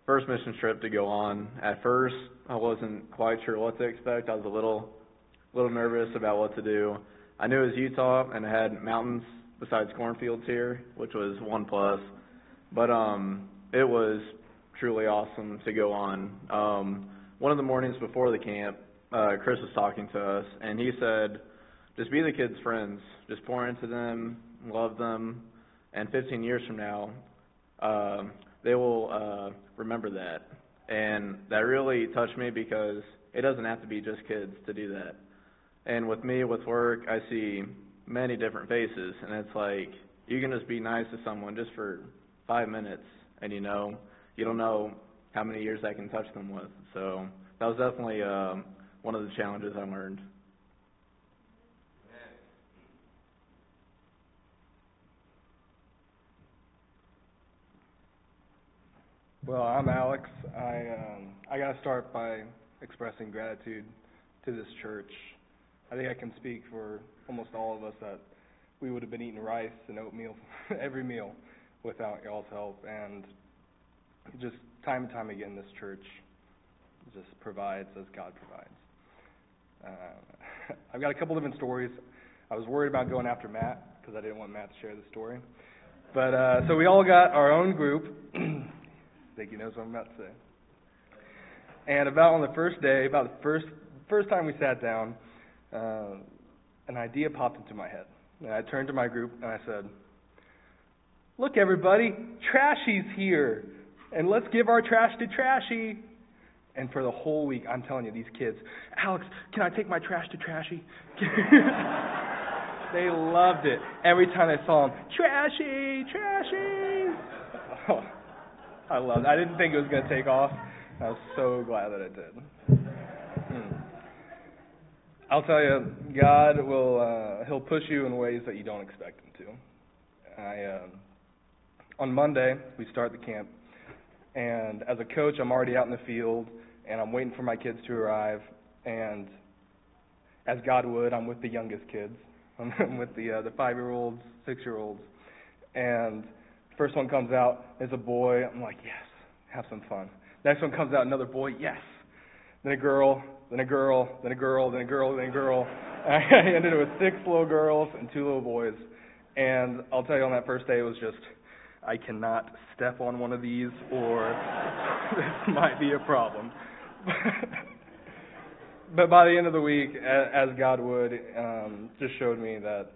K: first mission trip to go on. At first, I wasn't quite sure what to expect. I was a little, little nervous about what to do. I knew it was Utah and it had mountains besides cornfields here, which was one plus. But um, it was truly awesome to go on. Um, one of the mornings before the camp, uh, Chris was talking to us, and he said, "Just be the kids' friends. Just pour into them, love them." and 15 years from now, uh, they will uh, remember that. And that really touched me because it doesn't have to be just kids to do that. And with me, with work, I see many different faces, and it's like you can just be nice to someone just for five minutes, and you know, you don't know how many years I can touch them with. So that was definitely uh, one of the challenges I learned.
L: Well, I'm Alex. I um, I gotta start by expressing gratitude to this church. I think I can speak for almost all of us that we would have been eating rice and oatmeal <laughs> every meal without y'all's help, and just time and time again, this church just provides as God provides. Uh, <laughs> I've got a couple different stories. I was worried about going after Matt because I didn't want Matt to share the story. But uh, so we all got our own group. <clears throat> I think he knows what I'm about to say. And about on the first day, about the first first time we sat down, uh, an idea popped into my head. And I turned to my group and I said, "Look, everybody, Trashy's here, and let's give our trash to Trashy." And for the whole week, I'm telling you, these kids, Alex, can I take my trash to Trashy? <laughs> they loved it. Every time I saw them, Trashy, Trashy. Oh, <laughs> I loved it. I didn't think it was going to take off. I was so glad that it did. I'll tell you, God will, uh, He'll push you in ways that you don't expect Him to. I, uh, on Monday, we start the camp, and as a coach, I'm already out in the field, and I'm waiting for my kids to arrive, and as God would, I'm with the youngest kids. <laughs> I'm with the uh, the five year olds, six year olds, and first one comes out is a boy. I'm like, yes, have some fun. Next one comes out, another boy, yes. Then a girl, then a girl, then a girl, then a girl, then a girl. <laughs> I ended up with six little girls and two little boys. And I'll tell you, on that first day, it was just, I cannot step on one of these, or <laughs> this might be a problem. <laughs> but by the end of the week, as God would, um, just showed me that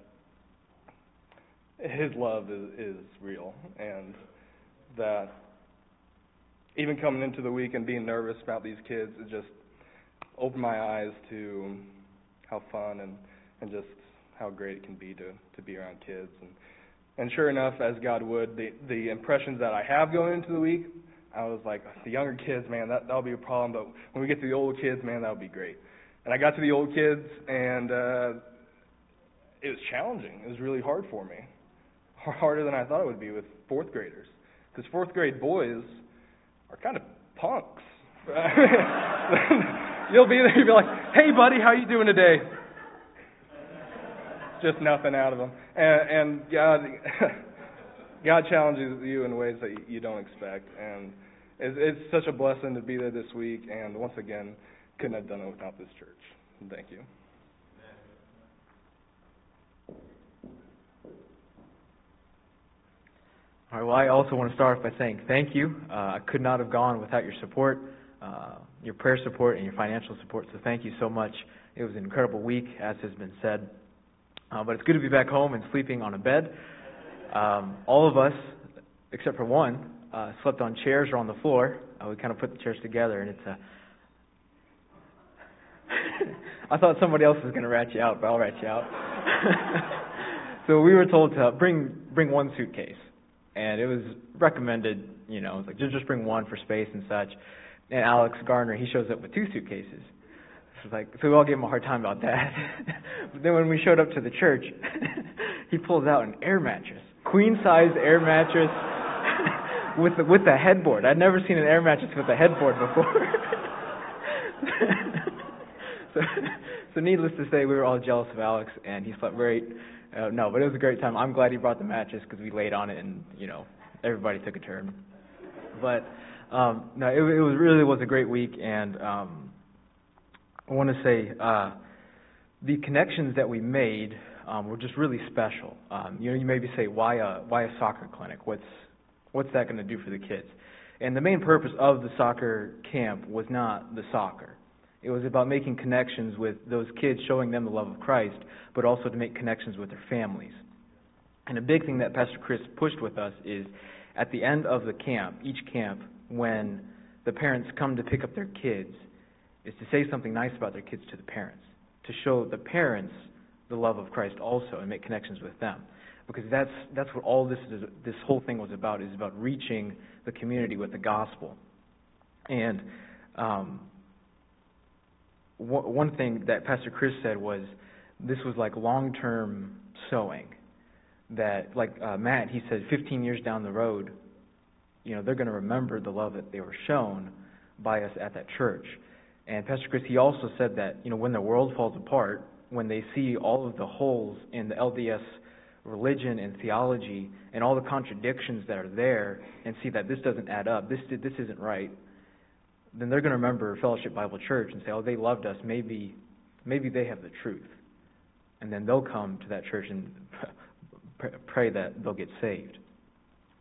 L: His love is, is real, and that even coming into the week and being nervous about these kids, it just opened my eyes to how fun and and just how great it can be to to be around kids and and sure enough, as God would, the the impressions that I have going into the week, I was like, the younger kids, man, that that'll be a problem. But when we get to the older kids, man, that'll be great. And I got to the old kids, and uh, it was challenging. It was really hard for me, harder than I thought it would be with fourth graders, because fourth grade boys are kind of punks. <laughs> <laughs> you'll be there, you'll be like, "Hey, buddy, how you doing today?" Just nothing out of them, and, and God, <laughs> God challenges you in ways that you don't expect, and it's, it's such a blessing to be there this week. And once again, couldn't have done it without this church. Thank you.
M: All right, well, I also want to start off by saying thank you. Uh, I could not have gone without your support, uh, your prayer support, and your financial support, so thank you so much. It was an incredible week, as has been said. Uh, but it's good to be back home and sleeping on a bed. Um, all of us, except for one, uh, slept on chairs or on the floor. Uh, we kind of put the chairs together, and it's a. <laughs> I thought somebody else was going to rat you out, but I'll rat you out. <laughs> so we were told to bring bring one suitcase and it was recommended, you know, like just just bring one for space and such. And Alex Garner, he shows up with two suitcases. So like, so we all gave him a hard time about that. <laughs> but then when we showed up to the church, <laughs> he pulls out an air mattress, queen size air mattress <laughs> with the, with the headboard. I'd never seen an air mattress with a headboard before. so, so needless to say, we were all jealous of Alex, and he slept great. Uh, no, but it was a great time. I'm glad he brought the mattress because we laid on it and you know everybody took a turn. But um, no, it, it was really was a great week, and um, I want to say uh, the connections that we made um, were just really special. Um, you know, you maybe say why a why a soccer clinic? What's what's that going to do for the kids? And the main purpose of the soccer camp was not the soccer. It was about making connections with those kids, showing them the love of Christ, but also to make connections with their families. And a big thing that Pastor Chris pushed with us is at the end of the camp, each camp, when the parents come to pick up their kids, is to say something nice about their kids to the parents, to show the parents the love of Christ also and make connections with them. Because that's that's what all this is this whole thing was about, is about reaching the community with the gospel. And um, one thing that Pastor Chris said was this was like long-term sowing. That, like uh, Matt, he said, 15 years down the road, you know, they're going to remember the love that they were shown by us at that church. And Pastor Chris, he also said that, you know, when the world falls apart, when they see all of the holes in the LDS religion and theology and all the contradictions that are there, and see that this doesn't add up, this this isn't right, then they're going to remember Fellowship Bible Church and say, "Oh, they loved us. Maybe, maybe they have the truth." And then they'll come to that church and <laughs> pray that they'll get saved.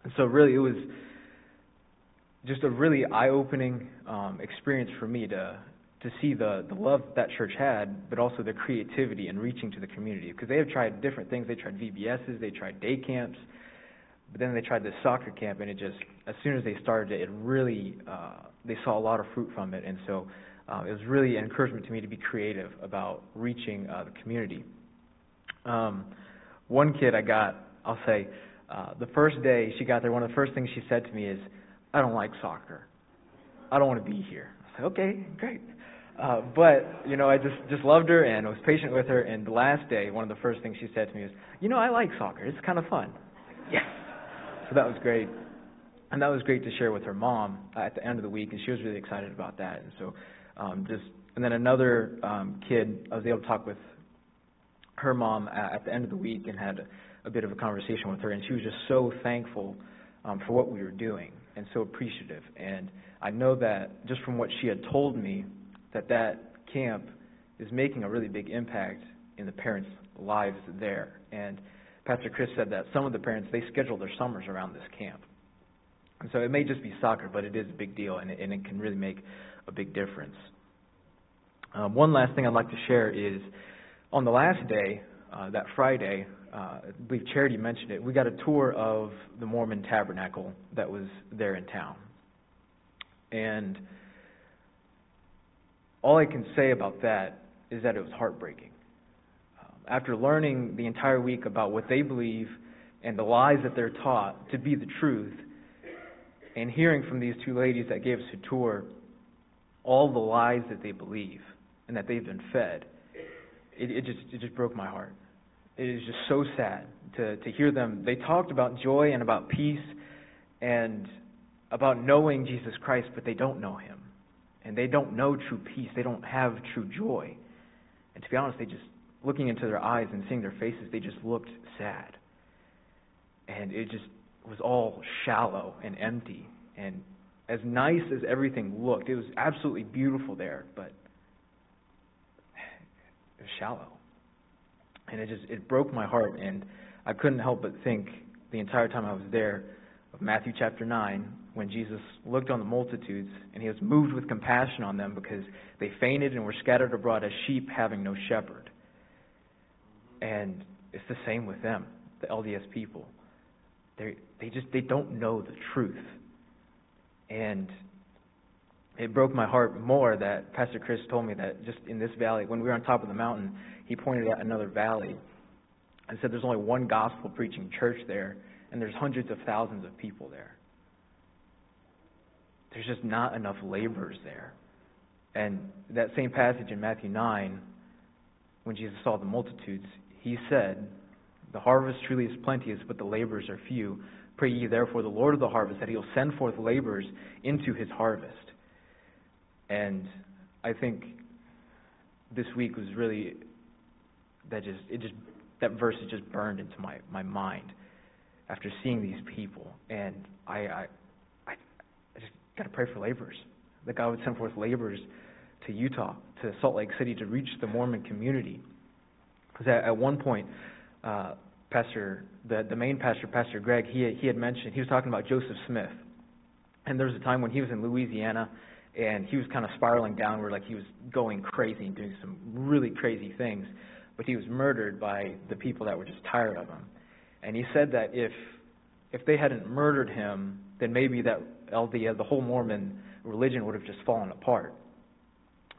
M: And so really it was just a really eye-opening um, experience for me to to see the the love that church had, but also the creativity in reaching to the community because they have tried different things. They tried VBSs, they tried day camps, but then they tried this soccer camp, and it just as soon as they started it, it really uh, they saw a lot of fruit from it, and so uh, it was really an encouragement to me to be creative about reaching uh, the community. Um, one kid I got, I'll say, uh, the first day she got there, one of the first things she said to me is, "I don't like soccer. I don't want to be here." I like, "Okay, great." Uh, but you know, I just just loved her and I was patient with her. And the last day, one of the first things she said to me was, "You know, I like soccer. It's kind of fun." Yes. So that was great, and that was great to share with her mom uh, at the end of the week, and she was really excited about that. And so, um, just and then another um, kid, I was able to talk with her mom at, at the end of the week and had a, a bit of a conversation with her, and she was just so thankful um, for what we were doing and so appreciative. And I know that just from what she had told me that that camp is making a really big impact in the parents' lives there. And Pastor Chris said that some of the parents they schedule their summers around this camp. And so it may just be soccer, but it is a big deal, and it, and it can really make a big difference. Um, one last thing I'd like to share is on the last day, uh, that Friday, uh, I believe Charity mentioned it, we got a tour of the Mormon Tabernacle that was there in town. And all I can say about that is that it was heartbreaking. Um, after learning the entire week about what they believe and the lies that they're taught to be the truth, and hearing from these two ladies that gave us a tour all the lies that they believe and that they've been fed, it, it just it just broke my heart. It is just so sad to to hear them. They talked about joy and about peace and about knowing Jesus Christ, but they don't know Him and they don't know true peace. They don't have true joy. And to be honest, they just, looking into their eyes and seeing their faces, they just looked sad. And it just was all shallow and empty. And as nice as everything looked, it was absolutely beautiful there, but it was shallow. And it just, it broke my heart. And I couldn't help but think the entire time I was there of Matthew chapter 9, when Jesus looked on the multitudes and he was moved with compassion on them because they fainted and were scattered abroad as sheep having no shepherd. And it's the same with them, the LDS people. They they just they don't know the truth. And it broke my heart more that Pastor Chris told me that just in this valley, when we were on top of the mountain, he pointed out another valley and said there's only one gospel preaching church there, and there's hundreds of thousands of people there. There's just not enough laborers there. And that same passage in Matthew 9, when Jesus saw the multitudes, he said, The harvest truly is plenteous, but the laborers are few. Pray ye therefore the Lord of the harvest that he will send forth laborers into his harvest. And I think this week was really that just it just that verse has just burned into my, my mind after seeing these people. And I, I just got to pray for laborers. That God would send forth laborers to Utah, to Salt Lake City, to reach the Mormon community. Because at, at one point, uh, Pastor, the, the main pastor, Pastor Greg, he, he had mentioned, he was talking about Joseph Smith. And there was a time when he was in Louisiana and he was kind of spiraling downward, like he was going crazy and doing some really crazy things. But he was murdered by the people that were just tired of him. And he said that if if they hadn't murdered him, then maybe that LDS, the whole Mormon religion would have just fallen apart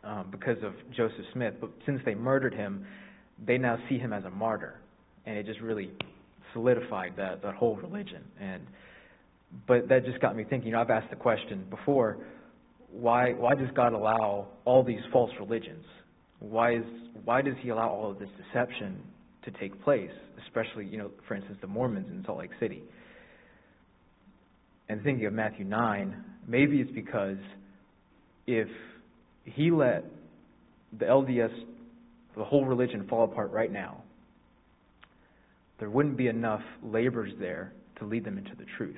M: um, because of Joseph Smith. But since they murdered him, they now see him as a martyr, and it just really solidified that that whole religion. And but that just got me thinking. You know, I've asked the question before: why why does God allow all these false religions? Why is why does He allow all of this deception to take place? Especially, you know, for instance, the Mormons in Salt Lake City and thinking of Matthew 9, maybe it's because if he let the LDS, the whole religion fall apart right now, there wouldn't be enough laborers there to lead them into the truth.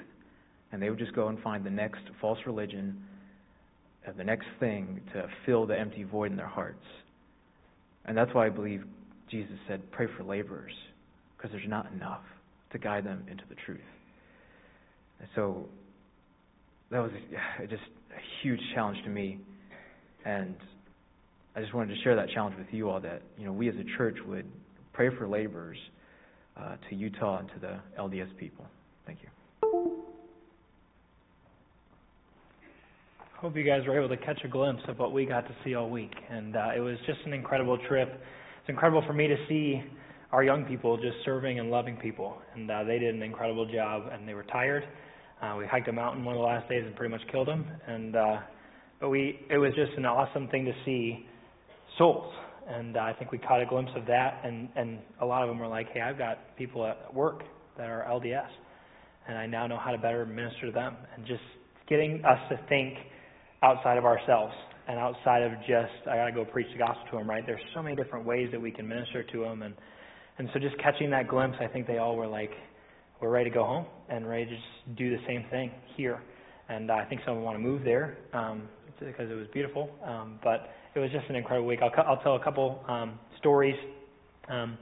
M: And they would just go and find the next false religion, the next thing to fill the empty void in their hearts. And that's why I believe Jesus said, pray for laborers, because there's not enough. to guide them into the truth. And so that was just a huge challenge to me, and I just wanted to share that challenge with you all that you know we as a church would pray for laborers uh, to Utah and to the LDS people. Thank you.
C: Hope you guys were able to catch a glimpse of what we got to see all week, and uh, it was just an incredible trip. It's incredible for me to see our young people just serving and loving people, and uh, they did an incredible job. And they were tired. Uh, we hiked a mountain one of the last days and pretty much killed them, and uh, but we it was just an awesome thing to see souls, and uh, I think we caught a glimpse of that. And and a lot of them were like, "Hey, I've got people at work that are LDS, and I now know how to better minister to them." And just getting us to think outside of ourselves and outside of just I got to go preach the gospel to them, right? There's so many different ways that we can minister to them, and and so just catching that glimpse, I think they all were like, we're ready to go home and ready to just do the same thing here. And I think some of them want to move there um, because it was beautiful. Um, but it was just an incredible week. I'll, I'll tell a couple um, stories. Um,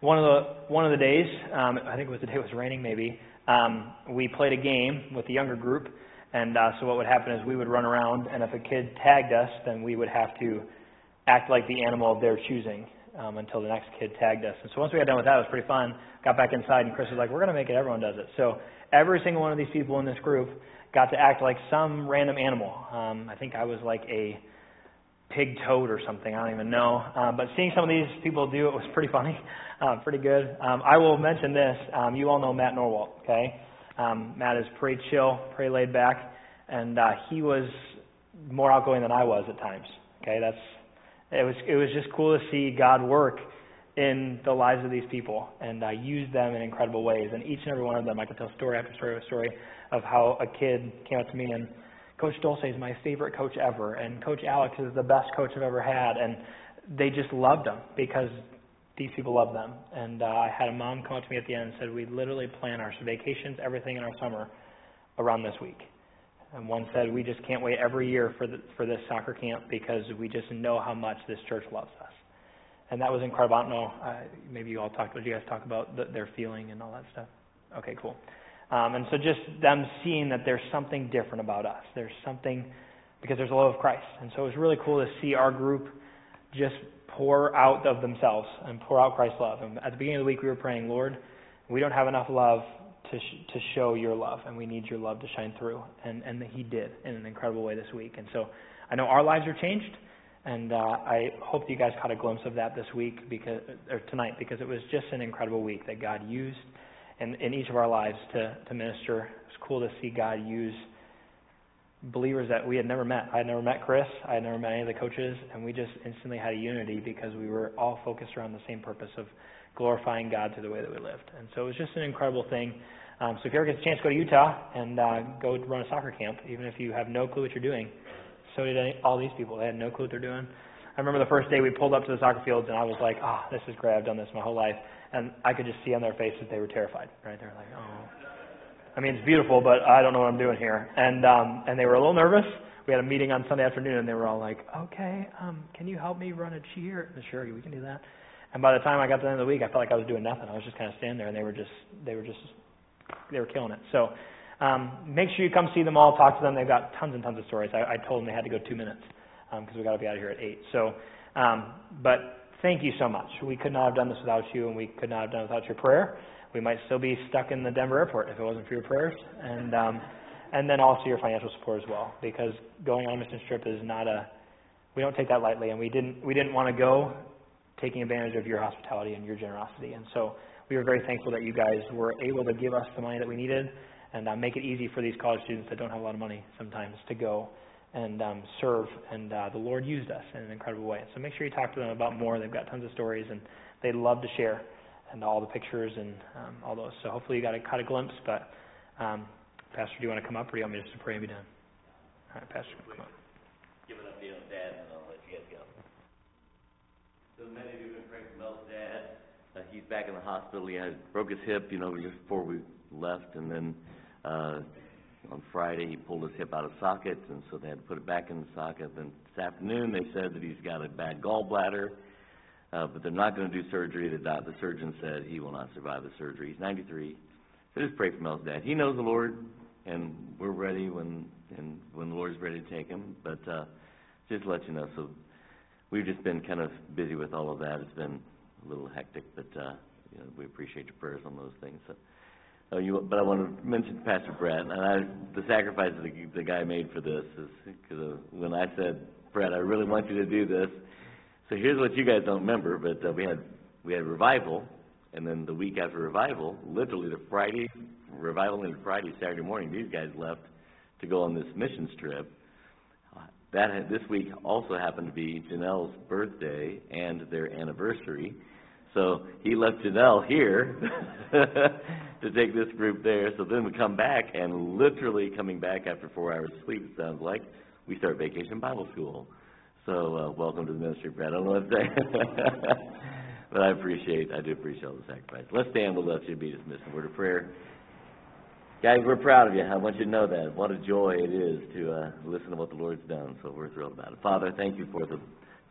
C: one of the one of the days, um, I think it was the day it was raining, maybe. Um, we played a game with the younger group, and uh, so what would happen is we would run around, and if a kid tagged us, then we would have to act like the animal of their choosing um, until the next kid tagged us. And so once we got done with that, it was pretty fun. Got back inside, and Chris was like, "We're going to make it. Everyone does it." So every single one of these people in this group got to act like some random animal. Um, I think I was like a pig toad or something. I don't even know. Um, but seeing some of these people do it was pretty funny, <laughs> uh, pretty good. Um, I will mention this. Um, you all know Matt Norwalt, okay? Um, Matt is pretty chill, pretty laid back, and uh, he was more outgoing than I was at times. Okay, that's it was it was just cool to see God work in the lives of these people and uh, use them in incredible ways. And each and every one of them, I could tell story after story after story of how a kid came up to me and Coach Dulce is my favorite coach ever, and Coach Alex is the best coach I've ever had, and they just loved him because these people love them. And uh, I had a mom come up to me at the end and said, "We literally plan our vacations, everything in our summer, around this week." And one said, "We just can't wait every year for the, for this soccer camp because we just know how much this church loves us." And that was incredible. I. Uh, maybe you all talked. Did you guys talk about the, their feeling and all that stuff? Okay, cool. Um, and so just them seeing that there's something different about us. There's something because there's a love of Christ. And so it was really cool to see our group just pour out of themselves and pour out Christ's love. And at the beginning of the week, we were praying, Lord, we don't have enough love to sh- to show your love, and we need your love to shine through. And and He did in an incredible way this week. And so I know our lives are changed, and uh, I hope you guys caught a glimpse of that this week because or tonight because it was just an incredible week that God used in, in each of our lives to, to minister. It's cool to see God use believers that we had never met. I had never met Chris. I had never met any of the coaches, and we just instantly had a unity because we were all focused around the same purpose of glorifying God through the way that we lived. And so it was just an incredible thing. Um, so if you ever get a chance to go to Utah and uh, go run a soccer camp, even if you have no clue what you're doing, so did any, all these people. They had no clue what they're doing. I remember the first day we pulled up to the soccer fields, and I was like, "Ah, oh, this is great. I've done this my whole life." And I could just see on their faces they were terrified. Right? They were like, "Oh." I mean, it's beautiful, but I don't know what I'm doing here. And um, and they were a little nervous. We had a meeting on Sunday afternoon, and they were all like, "Okay, um, can you help me run a cheer?" Sure, we can do that. And by the time I got to the end of the week, I felt like I was doing nothing. I was just kind of standing there, and they were just they were just they were killing it. So um, make sure you come see them all, talk to them. They've got tons and tons of stories. I, I told them they had to go two minutes because um, we got to be out of here at eight. So, um, but thank you so much. We could not have done this without you, and we could not have done it without your prayer. We might still be stuck in the Denver airport if it wasn't for your prayers, and um, and then also your financial support as well. Because going on a mission trip is not a we don't take that lightly, and we didn't we didn't want to go taking advantage of your hospitality and your generosity, and so we were very thankful that you guys were able to give us the money that we needed and uh, make it easy for these college students that don't have a lot of money sometimes to go and um, serve. And uh, the Lord used us in an incredible way. So make sure you talk to them about more. They've got tons of stories, and they'd love to share and all the pictures and um, all those. So hopefully you got a, caught a glimpse. But um, Pastor, do you want to come up, or do you want me just to pray and be done? All right, Pastor, come up.
B: Give it up to dad, and I'll let you guys go. So many of you have been praying for Mel's dad. Uh, he's back in the hospital. He had broke his hip, you know, just before we left, and then uh, on Friday he pulled his hip out of socket, and so they had to put it back in the socket. Then this afternoon they said that he's got a bad gallbladder. Uh, but they're not gonna do surgery. The doc, the surgeon said he will not survive the surgery. He's ninety-three. So just pray for Mel's dad. He knows the Lord, and we're ready when, and when the Lord's ready to take him, but, uh, just to let you know, so we've just been kind of busy with all of that. It's been a little hectic, but, uh, you know, we appreciate your prayers on those things, so. Uh, you, but I want to mention Pastor Brett, and I, the sacrifice that the, the guy made for this is, because uh, when I said, Brett, I really want you to do this, so here's what you guys don't remember, but uh, we had, we had revival, and then the week after revival, literally the Friday, revival and Friday, Saturday morning, these guys left to go on this missions trip. That, this week also happened to be Janelle's birthday and their anniversary, so he left Janelle here <laughs> to take this group there. So then we come back, and literally coming back after four hours of sleep, it sounds like, we start Vacation Bible School. So, uh, welcome to the ministry, Brad. I don't know what to say. <laughs> but I appreciate, I do appreciate all the sacrifice. Let's stand, we'll let you be dismissed. A word of prayer. Guys, we're proud of you. I want you to know that. What a joy it is to uh, listen to what the Lord's done. So we're thrilled about it. Father, thank you for the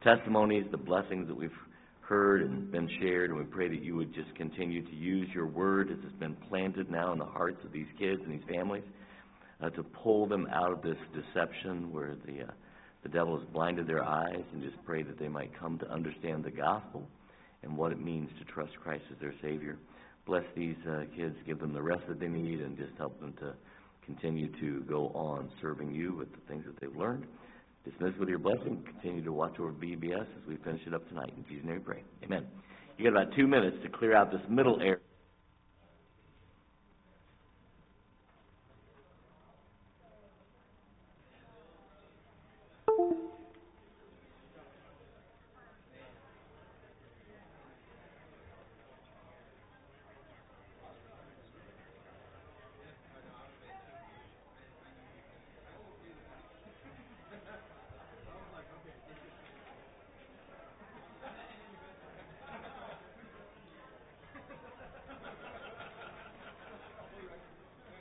B: testimonies, the blessings that we've heard and been shared, and we pray that you would just continue to use your word as it's been planted now in the hearts of these kids and these families uh, to pull them out of this deception where the uh, the devil has blinded their eyes, and just pray that they might come to understand the gospel and what it means to trust Christ as their Savior. Bless these uh, kids, give them the rest that they need, and just help them to continue to go on serving you with the things that they've learned. Dismiss with your blessing. Continue to watch over VBS as we finish it up tonight. In Jesus' name we pray. Amen. You got about two minutes to clear out this middle area.